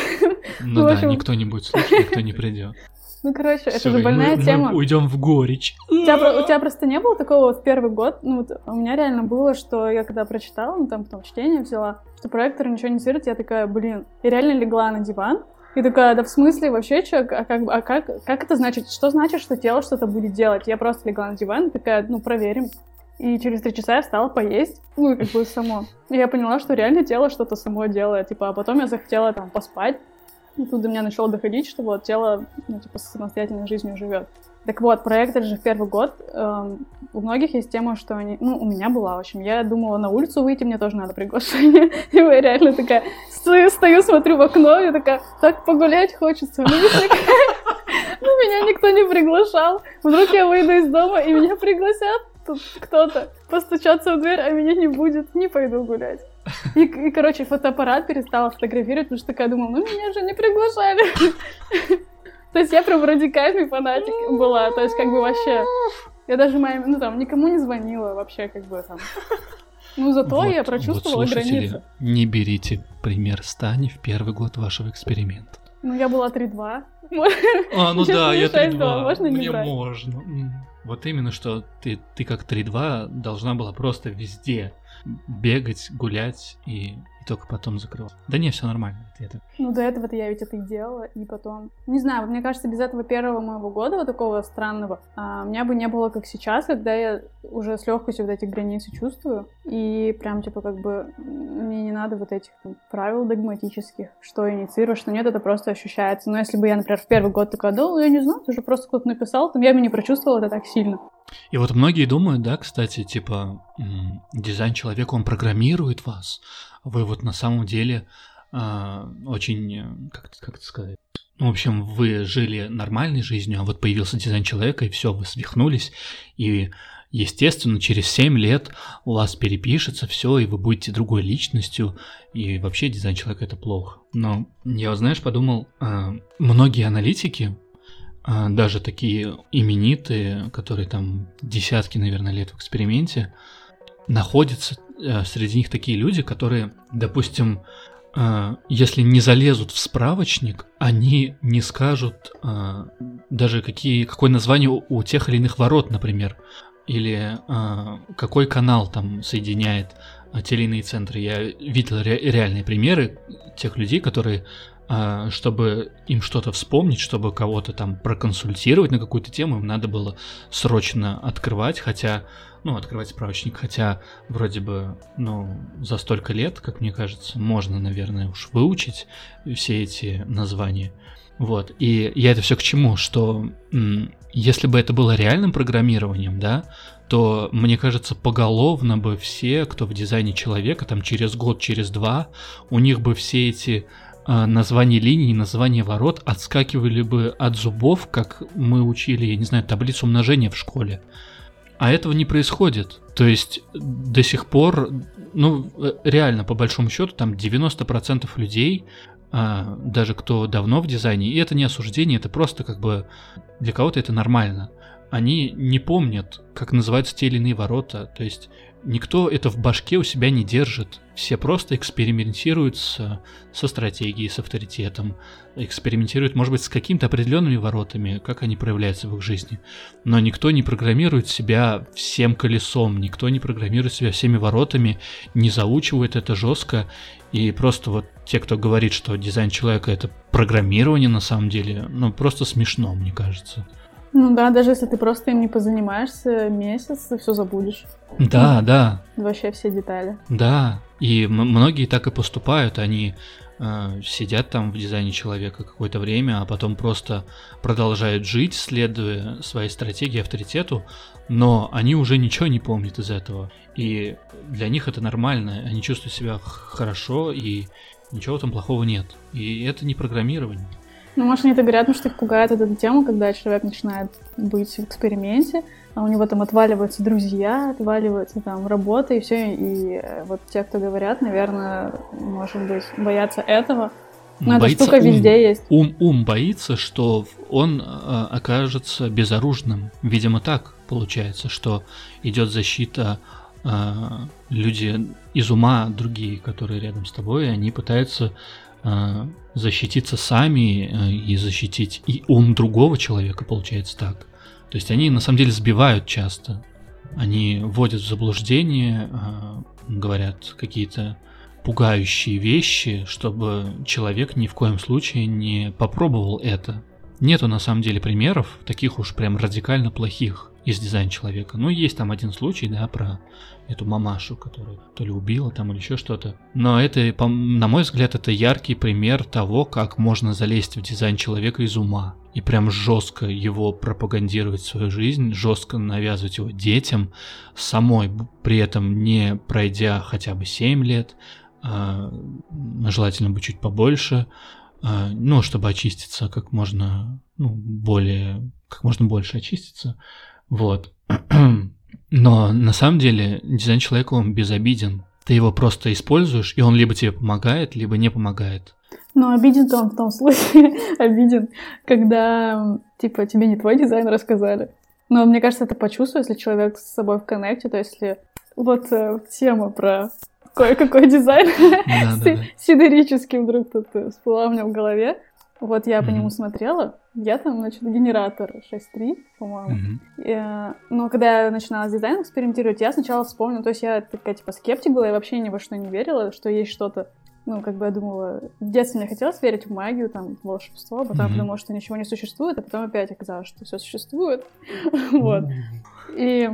Ну да, никто не будет слушать, никто не придет. Ну, короче, это Всё, же и больная мы, тема. Мы уйдем в горечь. У тебя, у тебя просто не было такого вот в первый год? Ну, вот у меня реально было, что я когда прочитала, ну, там, потом чтение взяла, что проектор ничего не инициирует, я такая, блин, я реально легла на диван, и такая, да в смысле вообще, что, а, как, а как, как это значит? Что значит, что тело что-то будет делать? Я просто легла на диван такая, ну, проверим. И через три часа я встала поесть, ну, как бы само. И я поняла, что реально тело что-то само делает, типа, а потом я захотела там поспать, и тут до меня начало доходить, что вот тело, ну, типа, самостоятельной жизнью живет. Так вот, проект же в первый год. Эм, у многих есть тема, что они... Ну, у меня была, в общем. Я думала на улицу выйти, мне тоже надо приглашение. И я реально такая стою, стою, смотрю в окно, и такая, так погулять хочется. Ну, меня никто не приглашал. Вдруг я выйду из дома, и меня пригласят тут кто-то постучаться в дверь, а меня не будет. Не пойду гулять. И, и, короче, фотоаппарат перестала фотографировать, потому что такая думала, ну, меня же не приглашали. То есть я прям радикальный фанатик была, то есть как бы вообще... Я даже моим, ну там, никому не звонила вообще, как бы там. Ну, зато вот, я прочувствовала вот, границы. не берите пример Стани в первый год вашего эксперимента. Ну, я была 3-2. А, ну да, я 3-2. Можно не Мне брать? можно. Вот именно, что ты, ты как 3-2 должна была просто везде бегать, гулять и только потом закрыл. Да не, все нормально. Это... Ну, до этого-то я ведь это и делала, и потом... Не знаю, мне кажется, без этого первого моего года, вот такого странного, а, у меня бы не было как сейчас, когда я уже с легкостью вот эти границы чувствую, и прям, типа, как бы мне не надо вот этих там, правил догматических, что инициировать, что нет, это просто ощущается. Но если бы я, например, в первый год такая, да, я не знаю, ты же просто кто-то написал, то я бы не прочувствовала это так сильно. И вот многие думают, да, кстати, типа, дизайн человека, он программирует вас, вы вот на самом деле э, очень, как, как это сказать, ну, в общем, вы жили нормальной жизнью, а вот появился дизайн человека, и все, вы свихнулись, и, естественно, через 7 лет у вас перепишется все, и вы будете другой личностью, и вообще дизайн человека это плохо. Но я, знаешь, подумал, э, многие аналитики, э, даже такие именитые, которые там десятки, наверное, лет в эксперименте, находятся среди них такие люди, которые, допустим, э, если не залезут в справочник, они не скажут э, даже какие, какое название у тех или иных ворот, например, или какой канал там соединяет те или иные центры. Я видел реальные примеры тех людей, которые чтобы им что-то вспомнить, чтобы кого-то там проконсультировать на какую-то тему, им надо было срочно открывать, хотя ну, открывать справочник, хотя вроде бы, ну, за столько лет, как мне кажется, можно, наверное, уж выучить все эти названия. Вот, и я это все к чему, что если бы это было реальным программированием, да, то, мне кажется, поголовно бы все, кто в дизайне человека, там через год, через два, у них бы все эти э, названия линий, названия ворот отскакивали бы от зубов, как мы учили, я не знаю, таблицу умножения в школе. А этого не происходит. То есть до сих пор, ну, реально, по большому счету, там 90% людей, а, даже кто давно в дизайне, и это не осуждение, это просто как бы для кого-то это нормально. Они не помнят, как называются те или иные ворота. То есть никто это в башке у себя не держит. Все просто экспериментируют с, со стратегией, с авторитетом, экспериментируют, может быть, с какими-то определенными воротами, как они проявляются в их жизни. Но никто не программирует себя всем колесом, никто не программирует себя всеми воротами, не заучивает это жестко. И просто вот те, кто говорит, что дизайн человека это программирование на самом деле, ну просто смешно, мне кажется. Ну да, даже если ты просто им не позанимаешься месяц, ты все забудешь. Да, да. Вообще все детали. Да, и многие так и поступают, они э, сидят там в дизайне человека какое-то время, а потом просто продолжают жить, следуя своей стратегии, авторитету, но они уже ничего не помнят из этого. И для них это нормально, они чувствуют себя хорошо, и ничего там плохого нет. И это не программирование. Ну, может, они это говорят, потому что их пугает эта тема, когда человек начинает быть в эксперименте, а у него там отваливаются друзья, отваливается там работа и все. И э, вот те, кто говорят, наверное, может быть, боятся этого. Но боится эта штука ум, везде есть. Ум, ум боится, что он э, окажется безоружным. Видимо, так получается, что идет защита э, люди из ума другие, которые рядом с тобой, они пытаются э, защититься сами э, и защитить и ум другого человека, получается так. То есть они на самом деле сбивают часто. Они вводят в заблуждение, э, говорят какие-то пугающие вещи, чтобы человек ни в коем случае не попробовал это. нету на самом деле примеров таких уж прям радикально плохих из дизайн человека. Ну, есть там один случай, да, про эту мамашу, которую то ли убила там или еще что-то. Но это, на мой взгляд, это яркий пример того, как можно залезть в дизайн человека из ума. И прям жестко его пропагандировать в свою жизнь, жестко навязывать его детям, самой при этом не пройдя хотя бы 7 лет, а, желательно бы чуть побольше, а, ну, чтобы очиститься как можно, ну, более, как можно больше очиститься, вот. Но на самом деле дизайн человека, он безобиден. Ты его просто используешь, и он либо тебе помогает, либо не помогает. Но обиден-то он в том случае, обиден, когда, типа, тебе не твой дизайн рассказали. Но мне кажется, это почувствую, если человек с собой в коннекте, то если вот э, тема про кое-какой дизайн да, да, да. сидерический вдруг тут э, всплыла у меня в голове. Вот я mm-hmm. по нему смотрела, я там, значит, генератор 6.3, по-моему. Mm-hmm. Но когда я начинала с дизайном экспериментировать, я сначала вспомнила, то есть я такая, типа, скептик была, я вообще ни во что не верила, что есть что-то, ну, как бы я думала, в детстве мне хотелось верить в магию, там, в волшебство, а потом mm-hmm. подумала, что ничего не существует, а потом опять оказалось, что все существует. вот. И,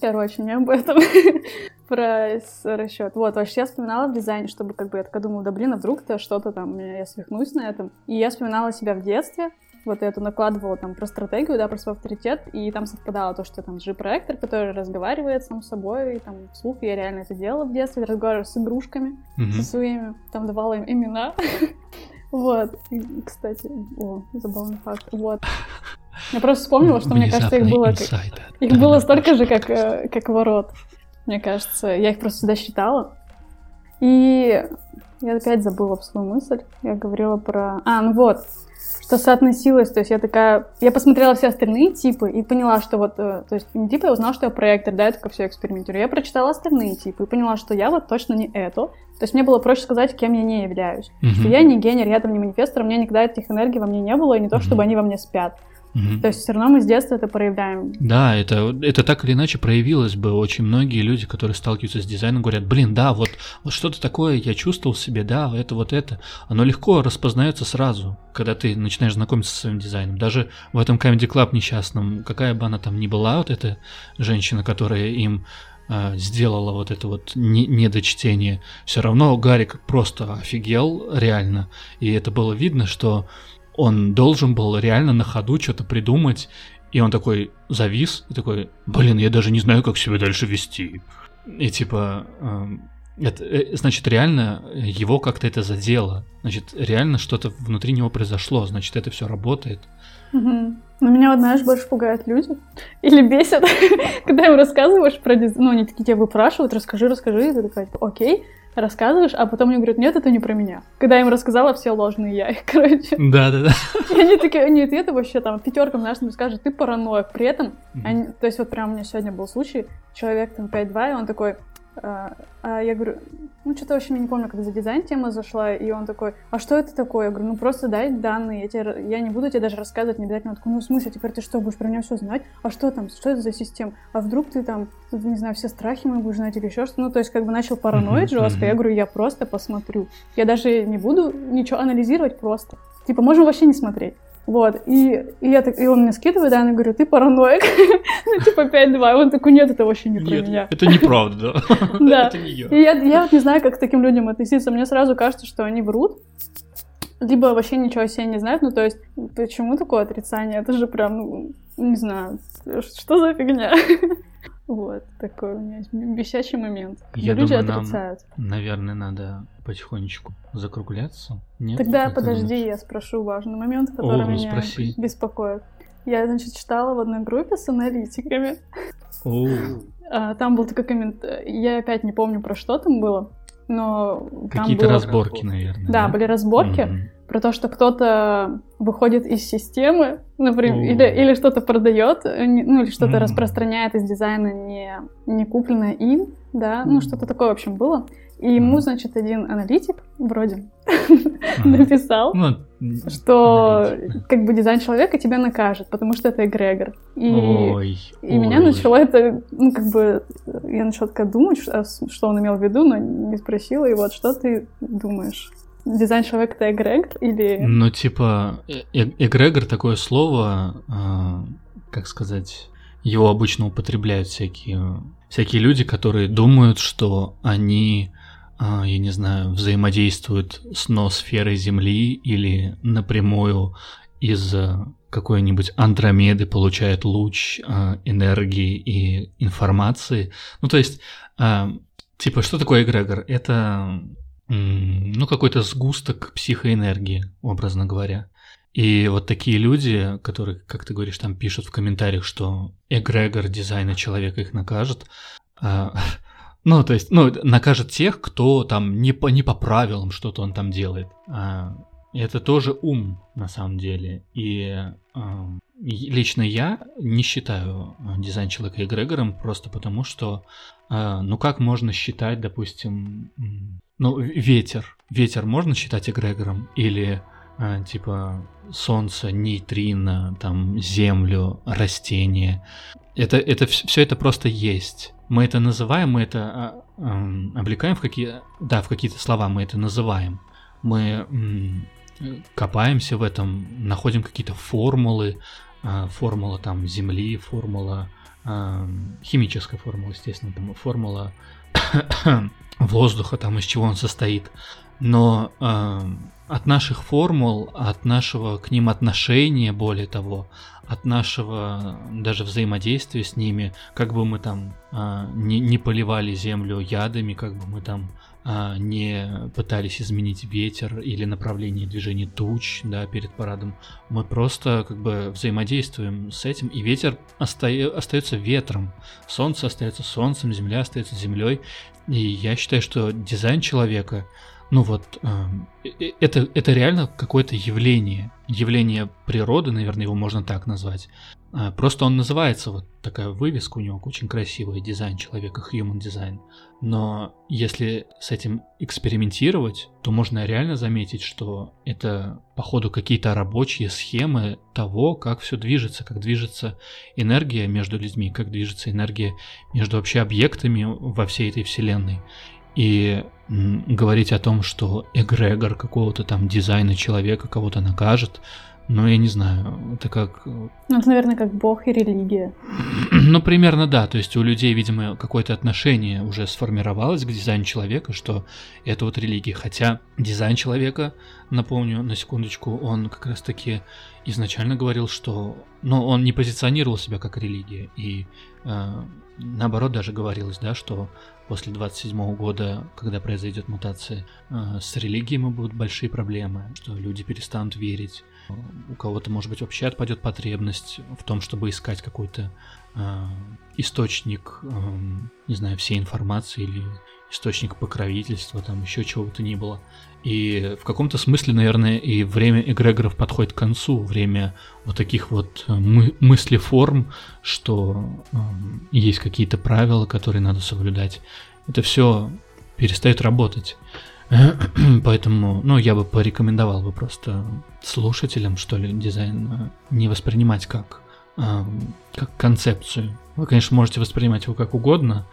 короче, не об этом. про расчет. Вот, вообще я вспоминала в дизайне, чтобы как бы я такая думала, да блин, а вдруг-то что-то там, я свихнусь на этом. И я вспоминала себя в детстве, вот эту накладывала там про стратегию, да, про свой авторитет, и там совпадало то, что там G-проектор, который разговаривает сам с собой, и там вслух я реально это делала в детстве, разговаривала с игрушками, mm-hmm. со своими, там давала им имена. Вот. Кстати, о, забавный факт. Вот. Я просто вспомнила, что, мне кажется, их было, их было столько же, как, э, как ворот мне кажется. Я их просто всегда считала. И я опять забыла свою мысль. Я говорила про... А, ну вот, что соотносилось, то есть я такая, я посмотрела все остальные типы и поняла, что вот, э, то есть не типа я узнала, что я проектор, да, я только все экспериментирую. Я прочитала остальные типы и поняла, что я вот точно не это. То есть мне было проще сказать, кем я не являюсь. Mm-hmm. Что я не генер, я там не манифестор, у меня никогда этих энергий во мне не было, и не то, чтобы mm-hmm. они во мне спят. Угу. То есть все равно мы с детства это проявляем. Да, это, это так или иначе проявилось бы. Очень многие люди, которые сталкиваются с дизайном, говорят, блин, да, вот, вот что-то такое я чувствовал в себе, да, это вот это. Оно легко распознается сразу, когда ты начинаешь знакомиться со своим дизайном. Даже в этом Comedy Club несчастном, какая бы она там ни была, вот эта женщина, которая им э, сделала вот это вот не, недочтение, все равно Гарик просто офигел реально. И это было видно, что он должен был реально на ходу что-то придумать, и он такой завис, и такой, блин, я даже не знаю, как себя дальше вести. И типа, эм, это, э, значит, реально его как-то это задело. Значит, реально что-то внутри него произошло, значит, это все работает. Угу. Но меня, вот, знаешь, больше пугают люди. Или бесят, когда им рассказываешь про дизайн. Ну, они такие тебя выпрашивают, расскажи, расскажи. И ты такая, окей рассказываешь, а потом мне говорят, нет, это не про меня. Когда я им рассказала все ложные я, короче. Да-да-да. И они такие, нет, это вообще там пятеркам, знаешь, мне скажут, ты параноик. При этом, mm-hmm. они, то есть вот прям у меня сегодня был случай, человек там 5-2, и он такой, а, а я говорю, ну что-то вообще не помню, как за дизайн тема зашла, и он такой, а что это такое? Я говорю, ну просто дай данные, я, тебе, я не буду тебе даже рассказывать, не обязательно. Он такой, ну в смысле, теперь ты что, будешь про меня все знать? А что там, что это за система? А вдруг ты там, не знаю, все страхи мои будешь знать или еще что-то? Ну то есть как бы начал параноить жестко, я говорю, я просто посмотрю. Я даже не буду ничего анализировать просто. Типа, можем вообще не смотреть. Вот, и, и, я так, и он мне скидывает, да, я говорю, ты параноик, ну, типа 5-2, и он такой, нет, это вообще не про меня. это неправда, да, да. это не я. И я, я вот не знаю, как к таким людям относиться, мне сразу кажется, что они врут, либо вообще ничего о себе не знают, ну, то есть, почему такое отрицание, это же прям, ну, не знаю, что за фигня? Вот, такой у меня висячий момент. Я люди думаю, отрицают. Нам, наверное, надо потихонечку закругляться. Нет? Тогда подожди, я спрошу важный момент, который О, меня спроси. беспокоит. Я, значит, читала в одной группе с аналитиками. О. А, там был такой коммент... Я опять не помню, про что там было, но... Какие-то было... разборки, наверное. Да, да? были разборки. Про то, что кто-то выходит из системы, например, mm. или, или что-то продает, ну или что-то mm. распространяет из дизайна не, не купленное им, да, mm. ну что-то такое, в общем, было. И ему, значит, один аналитик вроде написал, ну, что как бы дизайн человека тебя накажет, потому что это эгрегор. И, и меня начало это, ну как бы, я начала такая думать, что, он имел в виду, но не спросила, и вот что ты думаешь? дизайн человека это эгрегор или... Ну, типа, э эгрегор такое слово, э, как сказать, его обычно употребляют всякие, всякие люди, которые думают, что они, э, я не знаю, взаимодействуют с ноосферой Земли или напрямую из какой-нибудь Андромеды получают луч э, энергии и информации. Ну, то есть, э, типа, что такое эгрегор? Это ну, какой-то сгусток психоэнергии, образно говоря. И вот такие люди, которые, как ты говоришь, там пишут в комментариях, что эгрегор дизайна человека их накажет, а, ну, то есть, ну, накажет тех, кто там не по, не по правилам что-то он там делает. А, это тоже ум, на самом деле. И а, лично я не считаю дизайн человека эгрегором, просто потому что, а, ну, как можно считать, допустим, ну, ветер. Ветер можно считать эгрегором? Или э, типа солнце, нейтрино, там землю, растения. Это, это все это просто есть. Мы это называем, мы это э, э, облекаем в какие, да, в какие-то слова мы это называем. Мы копаемся в этом, находим какие-то формулы, э, формула там земли, формула э, химическая формула, естественно, там формула воздуха, там из чего он состоит. Но от наших формул, от нашего к ним отношения, более того, от нашего даже взаимодействия с ними, как бы мы там э, не, не поливали землю ядами, как бы мы там э, не пытались изменить ветер или направление движения туч, да, перед парадом, мы просто как бы взаимодействуем с этим, и ветер оста- остается ветром, солнце остается солнцем, земля остается землей, и я считаю, что дизайн человека, ну вот, эм, э, это, это реально какое-то явление. Явление природы, наверное, его можно так назвать. Э, просто он называется, вот такая вывеска у него очень красивая, дизайн человека, human design. Но если с этим экспериментировать, то можно реально заметить, что это, походу, какие-то рабочие схемы того, как все движется, как движется энергия между людьми, как движется энергия между вообще объектами во всей этой вселенной. И говорить о том, что эгрегор какого-то там дизайна человека кого-то накажет, ну, я не знаю, это как... Э, ну, это, наверное, как бог и религия. ну, примерно да, то есть у людей, видимо, какое-то отношение уже сформировалось к дизайну человека, что это вот религия. Хотя дизайн человека, напомню, на секундочку, он как раз-таки изначально говорил, что... Ну, он не позиционировал себя как религия, и э, наоборот даже говорилось, да, что после 27 года, когда произойдет мутация, э, с религией будут большие проблемы, что люди перестанут верить у кого-то, может быть, вообще отпадет потребность в том, чтобы искать какой-то э, источник, э, не знаю, всей информации или источник покровительства, там еще чего бы то ни было. И в каком-то смысле, наверное, и время эгрегоров подходит к концу, время вот таких вот э, мы- мыслеформ, что э, есть какие-то правила, которые надо соблюдать. Это все перестает работать. Поэтому, ну, я бы порекомендовал бы просто слушателям, что ли, дизайн э, не воспринимать как, э, как концепцию. Вы, конечно, можете воспринимать его как угодно,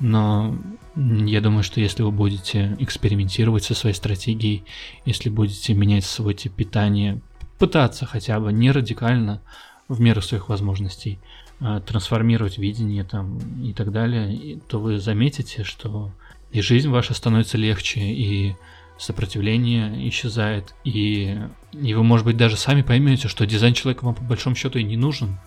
но я думаю, что если вы будете экспериментировать со своей стратегией, если будете менять свой тип питания, пытаться хотя бы не радикально, в меру своих возможностей, э, трансформировать видение там и так далее, то вы заметите, что и жизнь ваша становится легче, и сопротивление исчезает, и, и вы, может быть, даже сами поймете, что дизайн человека вам по большому счету и не нужен.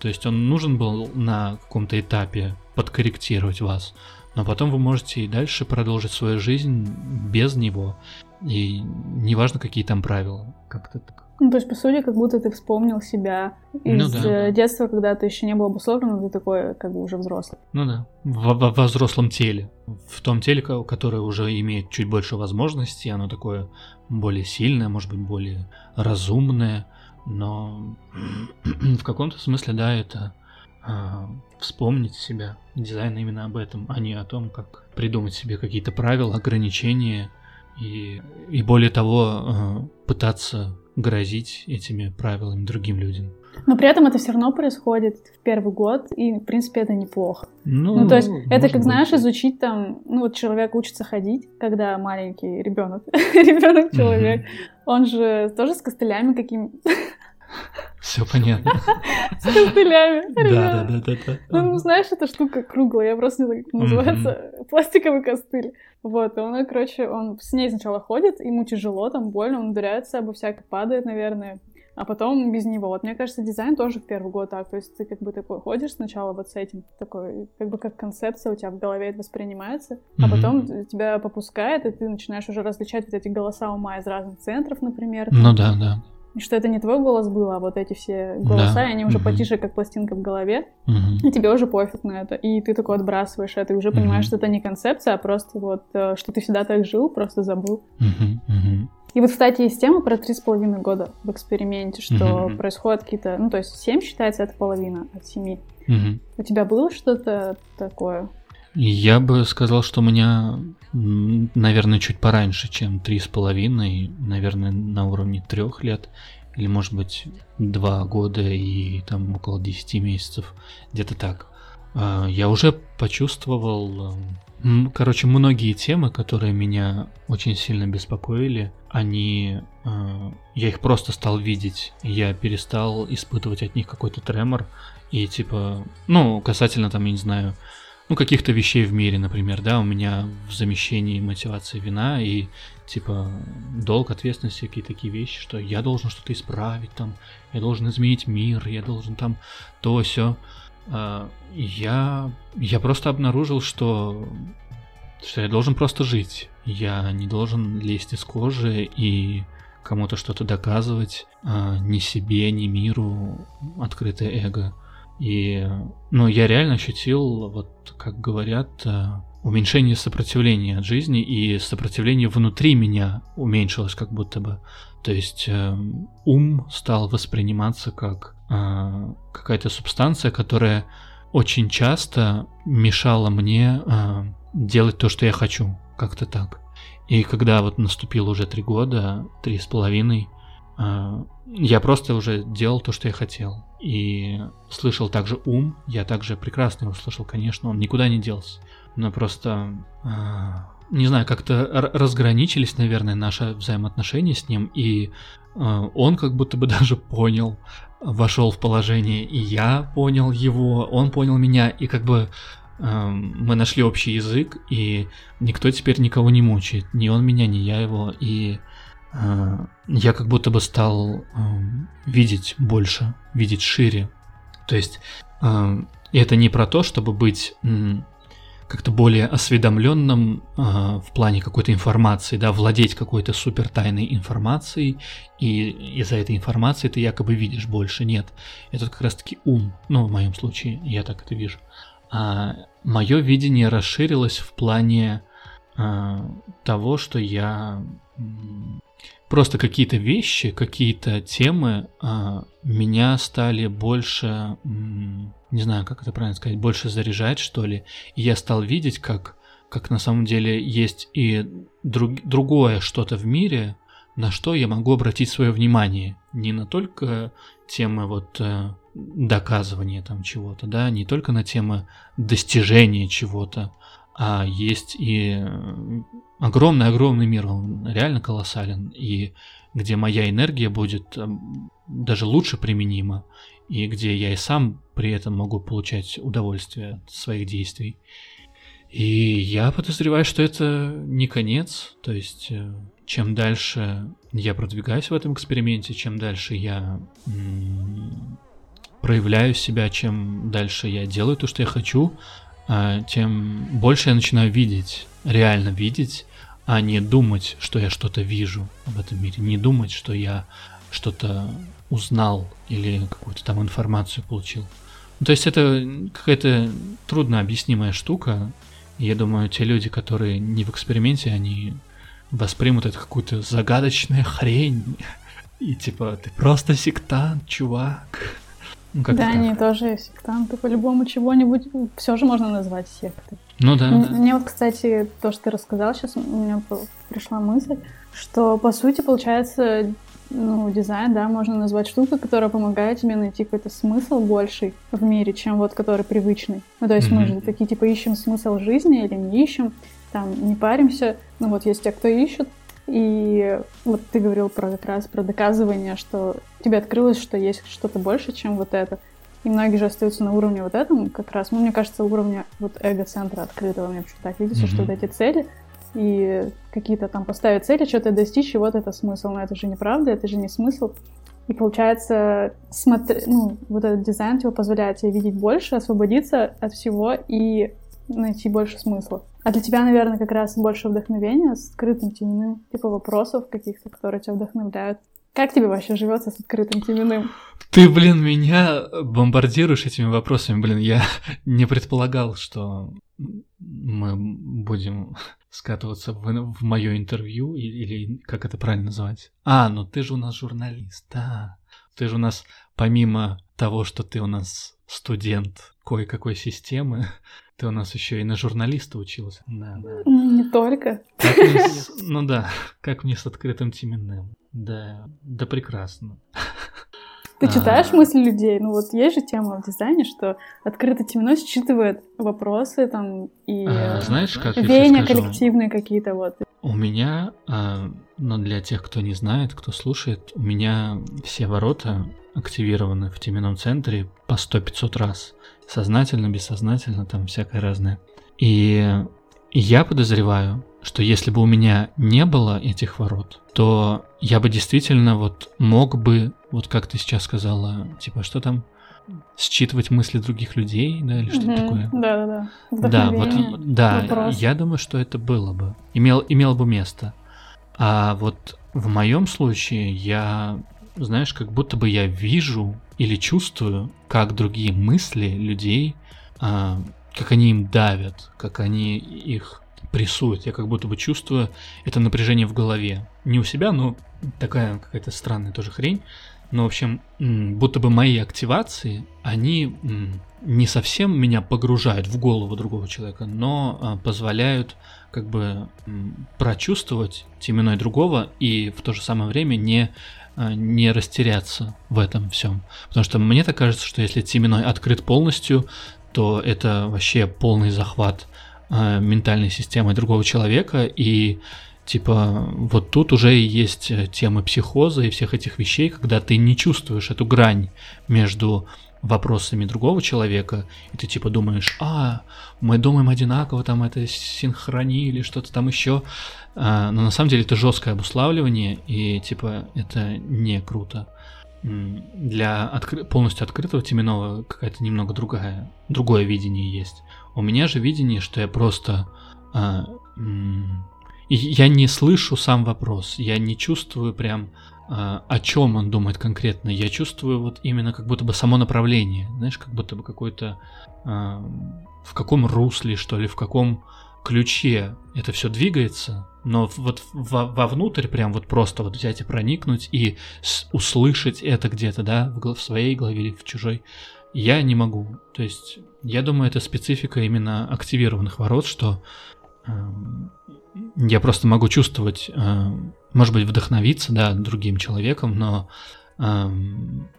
То есть он нужен был на каком-то этапе подкорректировать вас, но потом вы можете и дальше продолжить свою жизнь без него. И неважно, какие там правила. Как-то так. Ну, то есть, по сути, как будто ты вспомнил себя ну из ну, да, да. детства, когда ты еще не был обусловлен, ты такой, как бы, уже взрослый. Ну да, в, в, во взрослом теле. В том теле, которое уже имеет чуть больше возможностей, оно такое более сильное, может быть, более разумное, но в каком-то смысле, да, это вспомнить себя. Дизайн именно об этом, а не о том, как придумать себе какие-то правила, ограничения и, и более того, э, пытаться грозить этими правилами другим людям. Но при этом это все равно происходит в первый год, и, в принципе, это неплохо. Ну, ну то есть, это как, знаешь, быть. изучить там, ну, вот человек учится ходить, когда маленький ребенок, ребенок-человек, он же тоже с костылями какими все понятно. С костылями. Да, да, да, да. Ну, знаешь, эта штука круглая, я просто не знаю, как называется. Пластиковый костыль. Вот, и он, короче, он с ней сначала ходит, ему тяжело, там больно, он ударяется обо всякое, падает, наверное а потом без него. Вот мне кажется, дизайн тоже в первый год так, то есть ты как бы такой ходишь сначала вот с этим, такой, как бы как концепция у тебя в голове это воспринимается, а потом тебя попускает, и ты начинаешь уже различать вот эти голоса ума из разных центров, например. Ну да, да. И что это не твой голос был, а вот эти все голоса, да. и они уже угу. потише, как пластинка в голове, угу. и тебе уже пофиг на это. И ты такой отбрасываешь это, и уже угу. понимаешь, что это не концепция, а просто вот, э, что ты всегда так жил, просто забыл. Угу. Угу. И вот, кстати, есть тема про три с половиной года в эксперименте, что mm-hmm. происходят какие-то... Ну, то есть семь считается, это половина от семи. Mm-hmm. У тебя было что-то такое? Я бы сказал, что у меня, наверное, чуть пораньше, чем три с половиной, наверное, на уровне трех лет, или, может быть, два года и там около десяти месяцев, где-то так. А, я уже почувствовал Короче, многие темы, которые меня очень сильно беспокоили, они... Э, я их просто стал видеть. Я перестал испытывать от них какой-то тремор. И типа, ну, касательно там, я не знаю, ну, каких-то вещей в мире, например, да, у меня в замещении мотивации вина и, типа, долг, ответственности, какие-то такие вещи, что я должен что-то исправить, там, я должен изменить мир, я должен там то, все. А, я, я просто обнаружил, что, что я должен просто жить. Я не должен лезть из кожи и кому-то что-то доказывать, а, ни себе, ни миру, открытое эго. И, ну, я реально ощутил, вот, как говорят, а, уменьшение сопротивления от жизни, и сопротивление внутри меня уменьшилось как будто бы. То есть э, ум стал восприниматься как э, какая-то субстанция, которая очень часто мешала мне э, делать то, что я хочу, как-то так. И когда вот наступило уже три года, три с половиной, э, я просто уже делал то, что я хотел. И слышал также ум, я также прекрасно его слышал, конечно, он никуда не делся. Но просто э, не знаю, как-то разграничились, наверное, наши взаимоотношения с ним, и э, он как будто бы даже понял, вошел в положение, и я понял его, он понял меня, и как бы э, мы нашли общий язык, и никто теперь никого не мучает, ни он меня, ни я его, и я как будто бы стал э, видеть больше, видеть шире. То есть э, это не про то, чтобы быть как-то более осведомленным э, в плане какой-то информации, да, владеть какой-то супер тайной информацией, и из-за этой информации ты якобы видишь больше. Нет, это как раз-таки ум, ну, в моем случае, я так это вижу. А мое видение расширилось в плане э, того, что я просто какие-то вещи, какие-то темы э, меня стали больше не знаю, как это правильно сказать, больше заряжать, что ли. И я стал видеть, как, как на самом деле есть и друг, другое что-то в мире, на что я могу обратить свое внимание. Не на только темы вот э, доказывания там чего-то, да, не только на темы достижения чего-то, а есть и огромный-огромный мир, он реально колоссален, и где моя энергия будет эм, даже лучше применима, и где я и сам при этом могу получать удовольствие от своих действий. И я подозреваю, что это не конец, то есть э, чем дальше я продвигаюсь в этом эксперименте, чем дальше я проявляю себя, чем дальше я делаю то, что я хочу, тем больше я начинаю видеть, реально видеть, а не думать, что я что-то вижу в этом мире, не думать, что я что-то узнал или какую-то там информацию получил. Ну, то есть это какая-то трудно объяснимая штука. Я думаю, те люди, которые не в эксперименте, они воспримут это какую-то загадочную хрень. И типа, ты просто сектант, чувак. Ну, да, так. они тоже сектанты. По-любому чего-нибудь все же можно назвать сектой. Ну да. Мне, да. мне вот, кстати, то, что ты рассказал сейчас, у меня пришла мысль, что по сути, получается, ну, дизайн, да, можно назвать штукой, которая помогает тебе найти какой-то смысл больший в мире, чем вот который привычный. Ну, то есть mm-hmm. мы же такие, типа, ищем смысл жизни или не ищем, там, не паримся. Ну, вот есть те, кто ищет, и вот ты говорил про как раз про доказывание, что тебе открылось, что есть что-то больше, чем вот это. И многие же остаются на уровне вот этом как раз, ну, мне кажется, уровня вот эго-центра открытого, мне почему так видится, mm-hmm. что вот эти цели, и какие-то там поставить цели, что-то достичь, и вот это смысл. Но это же неправда, это же не смысл. И получается, смотри, ну, вот этот дизайн тебе позволяет тебе видеть больше, освободиться от всего и найти больше смысла. А для тебя, наверное, как раз больше вдохновения с открытым теменным, типа вопросов каких-то, которые тебя вдохновляют. Как тебе вообще живется с открытым теменным? Ты, блин, меня бомбардируешь этими вопросами. Блин, я не предполагал, что мы будем скатываться в, в мое интервью, или, или как это правильно называть? А, ну ты же у нас журналист, да. Ты же у нас, помимо того, что ты у нас студент кое-какой системы, ты у нас еще и на журналиста учился. Да, да. Не только. С... Ну да, как мне с открытым теменным. Да, да прекрасно. Ты читаешь а... мысли людей? Ну вот есть же тема в дизайне, что открытый темно считывает вопросы там и а, знаешь, как веяния коллективные какие-то вот. У меня, а, но ну, для тех, кто не знает, кто слушает, у меня все ворота активированы в теменном центре по 100-500 раз. Сознательно, бессознательно, там всякое разное. И я подозреваю, что если бы у меня не было этих ворот, то я бы действительно вот мог бы, вот как ты сейчас сказала, типа, что там, считывать мысли других людей, да, или что-то такое. Да, да, да. Да, вот, да, Вопрос. я думаю, что это было бы, имел, имело бы место. А вот в моем случае я, знаешь, как будто бы я вижу или чувствую, как другие мысли людей, а, как они им давят, как они их прессуют. Я как будто бы чувствую это напряжение в голове. Не у себя, но такая какая-то странная тоже хрень. Но, в общем, будто бы мои активации, они не совсем меня погружают в голову другого человека, но а, позволяют как бы прочувствовать теменной другого и в то же самое время не а, не растеряться в этом всем. Потому что мне так кажется, что если теменной открыт полностью, то это вообще полный захват э, ментальной системы другого человека, и типа вот тут уже есть э, темы психоза и всех этих вещей, когда ты не чувствуешь эту грань между вопросами другого человека, и ты типа думаешь, а, мы думаем одинаково, там это синхрони или что-то там еще, а, но на самом деле это жесткое обуславливание, и типа это не круто. Для откры- полностью открытого теменного какая-то немного другая, другое видение есть. У меня же видение, что я просто... А, я не слышу сам вопрос, я не чувствую прям, а, о чем он думает конкретно. Я чувствую вот именно как будто бы само направление, знаешь, как будто бы какой-то... А, в каком русле, что ли, в каком ключе это все двигается, но вот во, вовнутрь прям вот просто вот взять и проникнуть и услышать это где-то, да, в, своей голове или в чужой, я не могу. То есть я думаю, это специфика именно активированных ворот, что э, я просто могу чувствовать, э, может быть, вдохновиться, да, другим человеком, но э,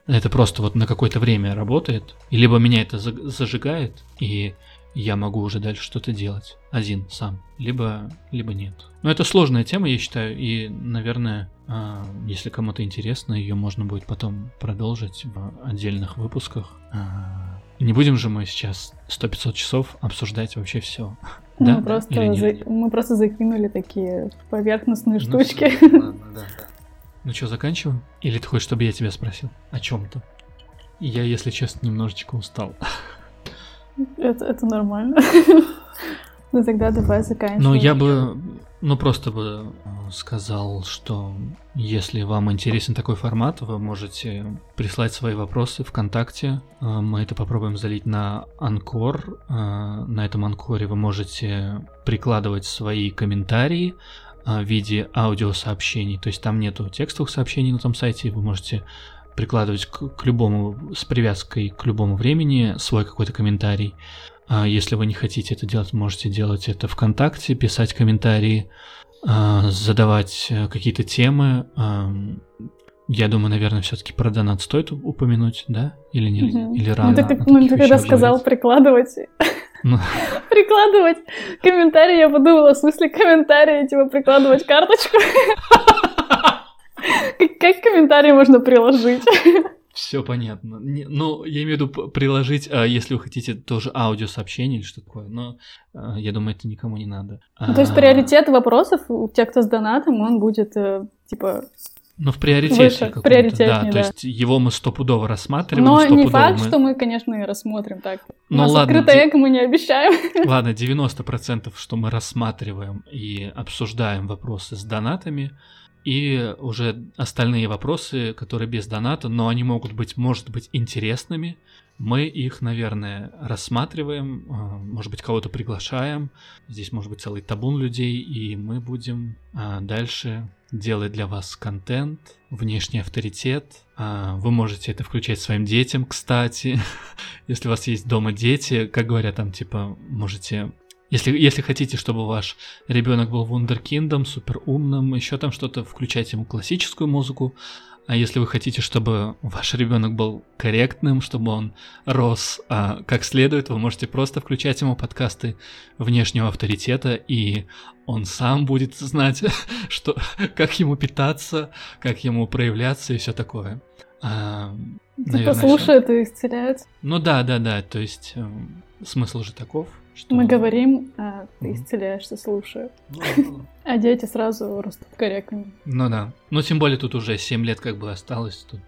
это просто вот на какое-то время работает, и либо меня это зажигает, и я могу уже дальше что-то делать один сам, либо, либо нет. Но это сложная тема, я считаю, и, наверное, а, если кому-то интересно, ее можно будет потом продолжить в отдельных выпусках. А, не будем же мы сейчас 100-500 часов обсуждать вообще все. Мы, да? просто за... мы просто закинули такие поверхностные ну, штучки. Ладно, да, да. Ну что, заканчиваем? Или ты хочешь, чтобы я тебя спросил о чем-то? Я, если честно, немножечко устал. Это, это нормально. Ну тогда давай заканчиваем. Ну я бы, ну просто бы э, сказал, что если вам интересен такой формат, вы можете прислать свои вопросы ВКонтакте. Э, мы это попробуем залить на Анкор. Э, на этом Анкоре вы можете прикладывать свои комментарии в виде аудиосообщений. То есть там нету текстовых сообщений на том сайте, вы можете прикладывать к, к любому, с привязкой к любому времени свой какой-то комментарий. А если вы не хотите это делать, можете делать это ВКонтакте, писать комментарии, а, задавать э, какие-то темы. Я думаю, наверное, все-таки про донат стоит упомянуть, да? Или не? Мгм. Или Ну, рано? ты, о как- таких ну, ты когда сказал говорить? прикладывать, Ну. прикладывать комментарий, я подумала, в смысле комментарии, типа прикладывать карточку. Как как комментарий можно приложить? Все понятно. Не- ну, я имею в виду приложить, а, если вы хотите тоже аудиосообщение или что такое, но а, я думаю, это никому не надо. Ну, То есть А, приоритет вопросов у тех, кто с донатом, он будет, э, типа... Ну, в приоритете. выше, в приоритетнее, да. То да. есть его мы стопудово рассматриваем. Но не факт, мы- что мы, конечно, и рассмотрим так. У Ну, нас ладно, открытое эко мы не обещаем. Ладно, 90% что мы рассматриваем и обсуждаем вопросы с донатами, и уже остальные вопросы, которые без доната, но они могут быть, может быть, интересными, мы их, наверное, рассматриваем, а, может быть, кого-то приглашаем, здесь может быть целый табун людей, и мы будем а, дальше делать для вас контент, внешний авторитет. А, Вы можете это включать своим детям, кстати. Если у вас есть дома дети, как говорят там, типа, можете... Если, если хотите, чтобы ваш ребенок был вундеркиндом, супер умным, еще там что-то, включайте ему классическую музыку. А если вы хотите, чтобы ваш ребенок был корректным, чтобы он рос а, как следует, вы можете просто включать ему подкасты внешнего авторитета, и он сам будет знать, что, как ему питаться, как ему проявляться и все такое. А, Типа наверное, всё. слушает и исцеляет. Ну да, да, да, то есть эм, смысл же таков, что... Мы говорим, а ты исцеляешься, слушая. Ну, А дети сразу растут корректными. Ну да. Ну тем более тут уже 7 лет как бы осталось, тут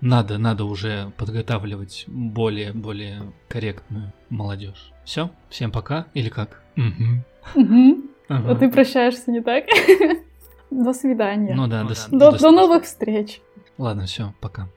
надо, надо уже подготавливать более, более корректную молодежь. Все, всем пока или как? Мгм. Ага. А ты прощаешься, не так? До свидания. Ну да, до, до до новых встреч. Ладно, все, пока.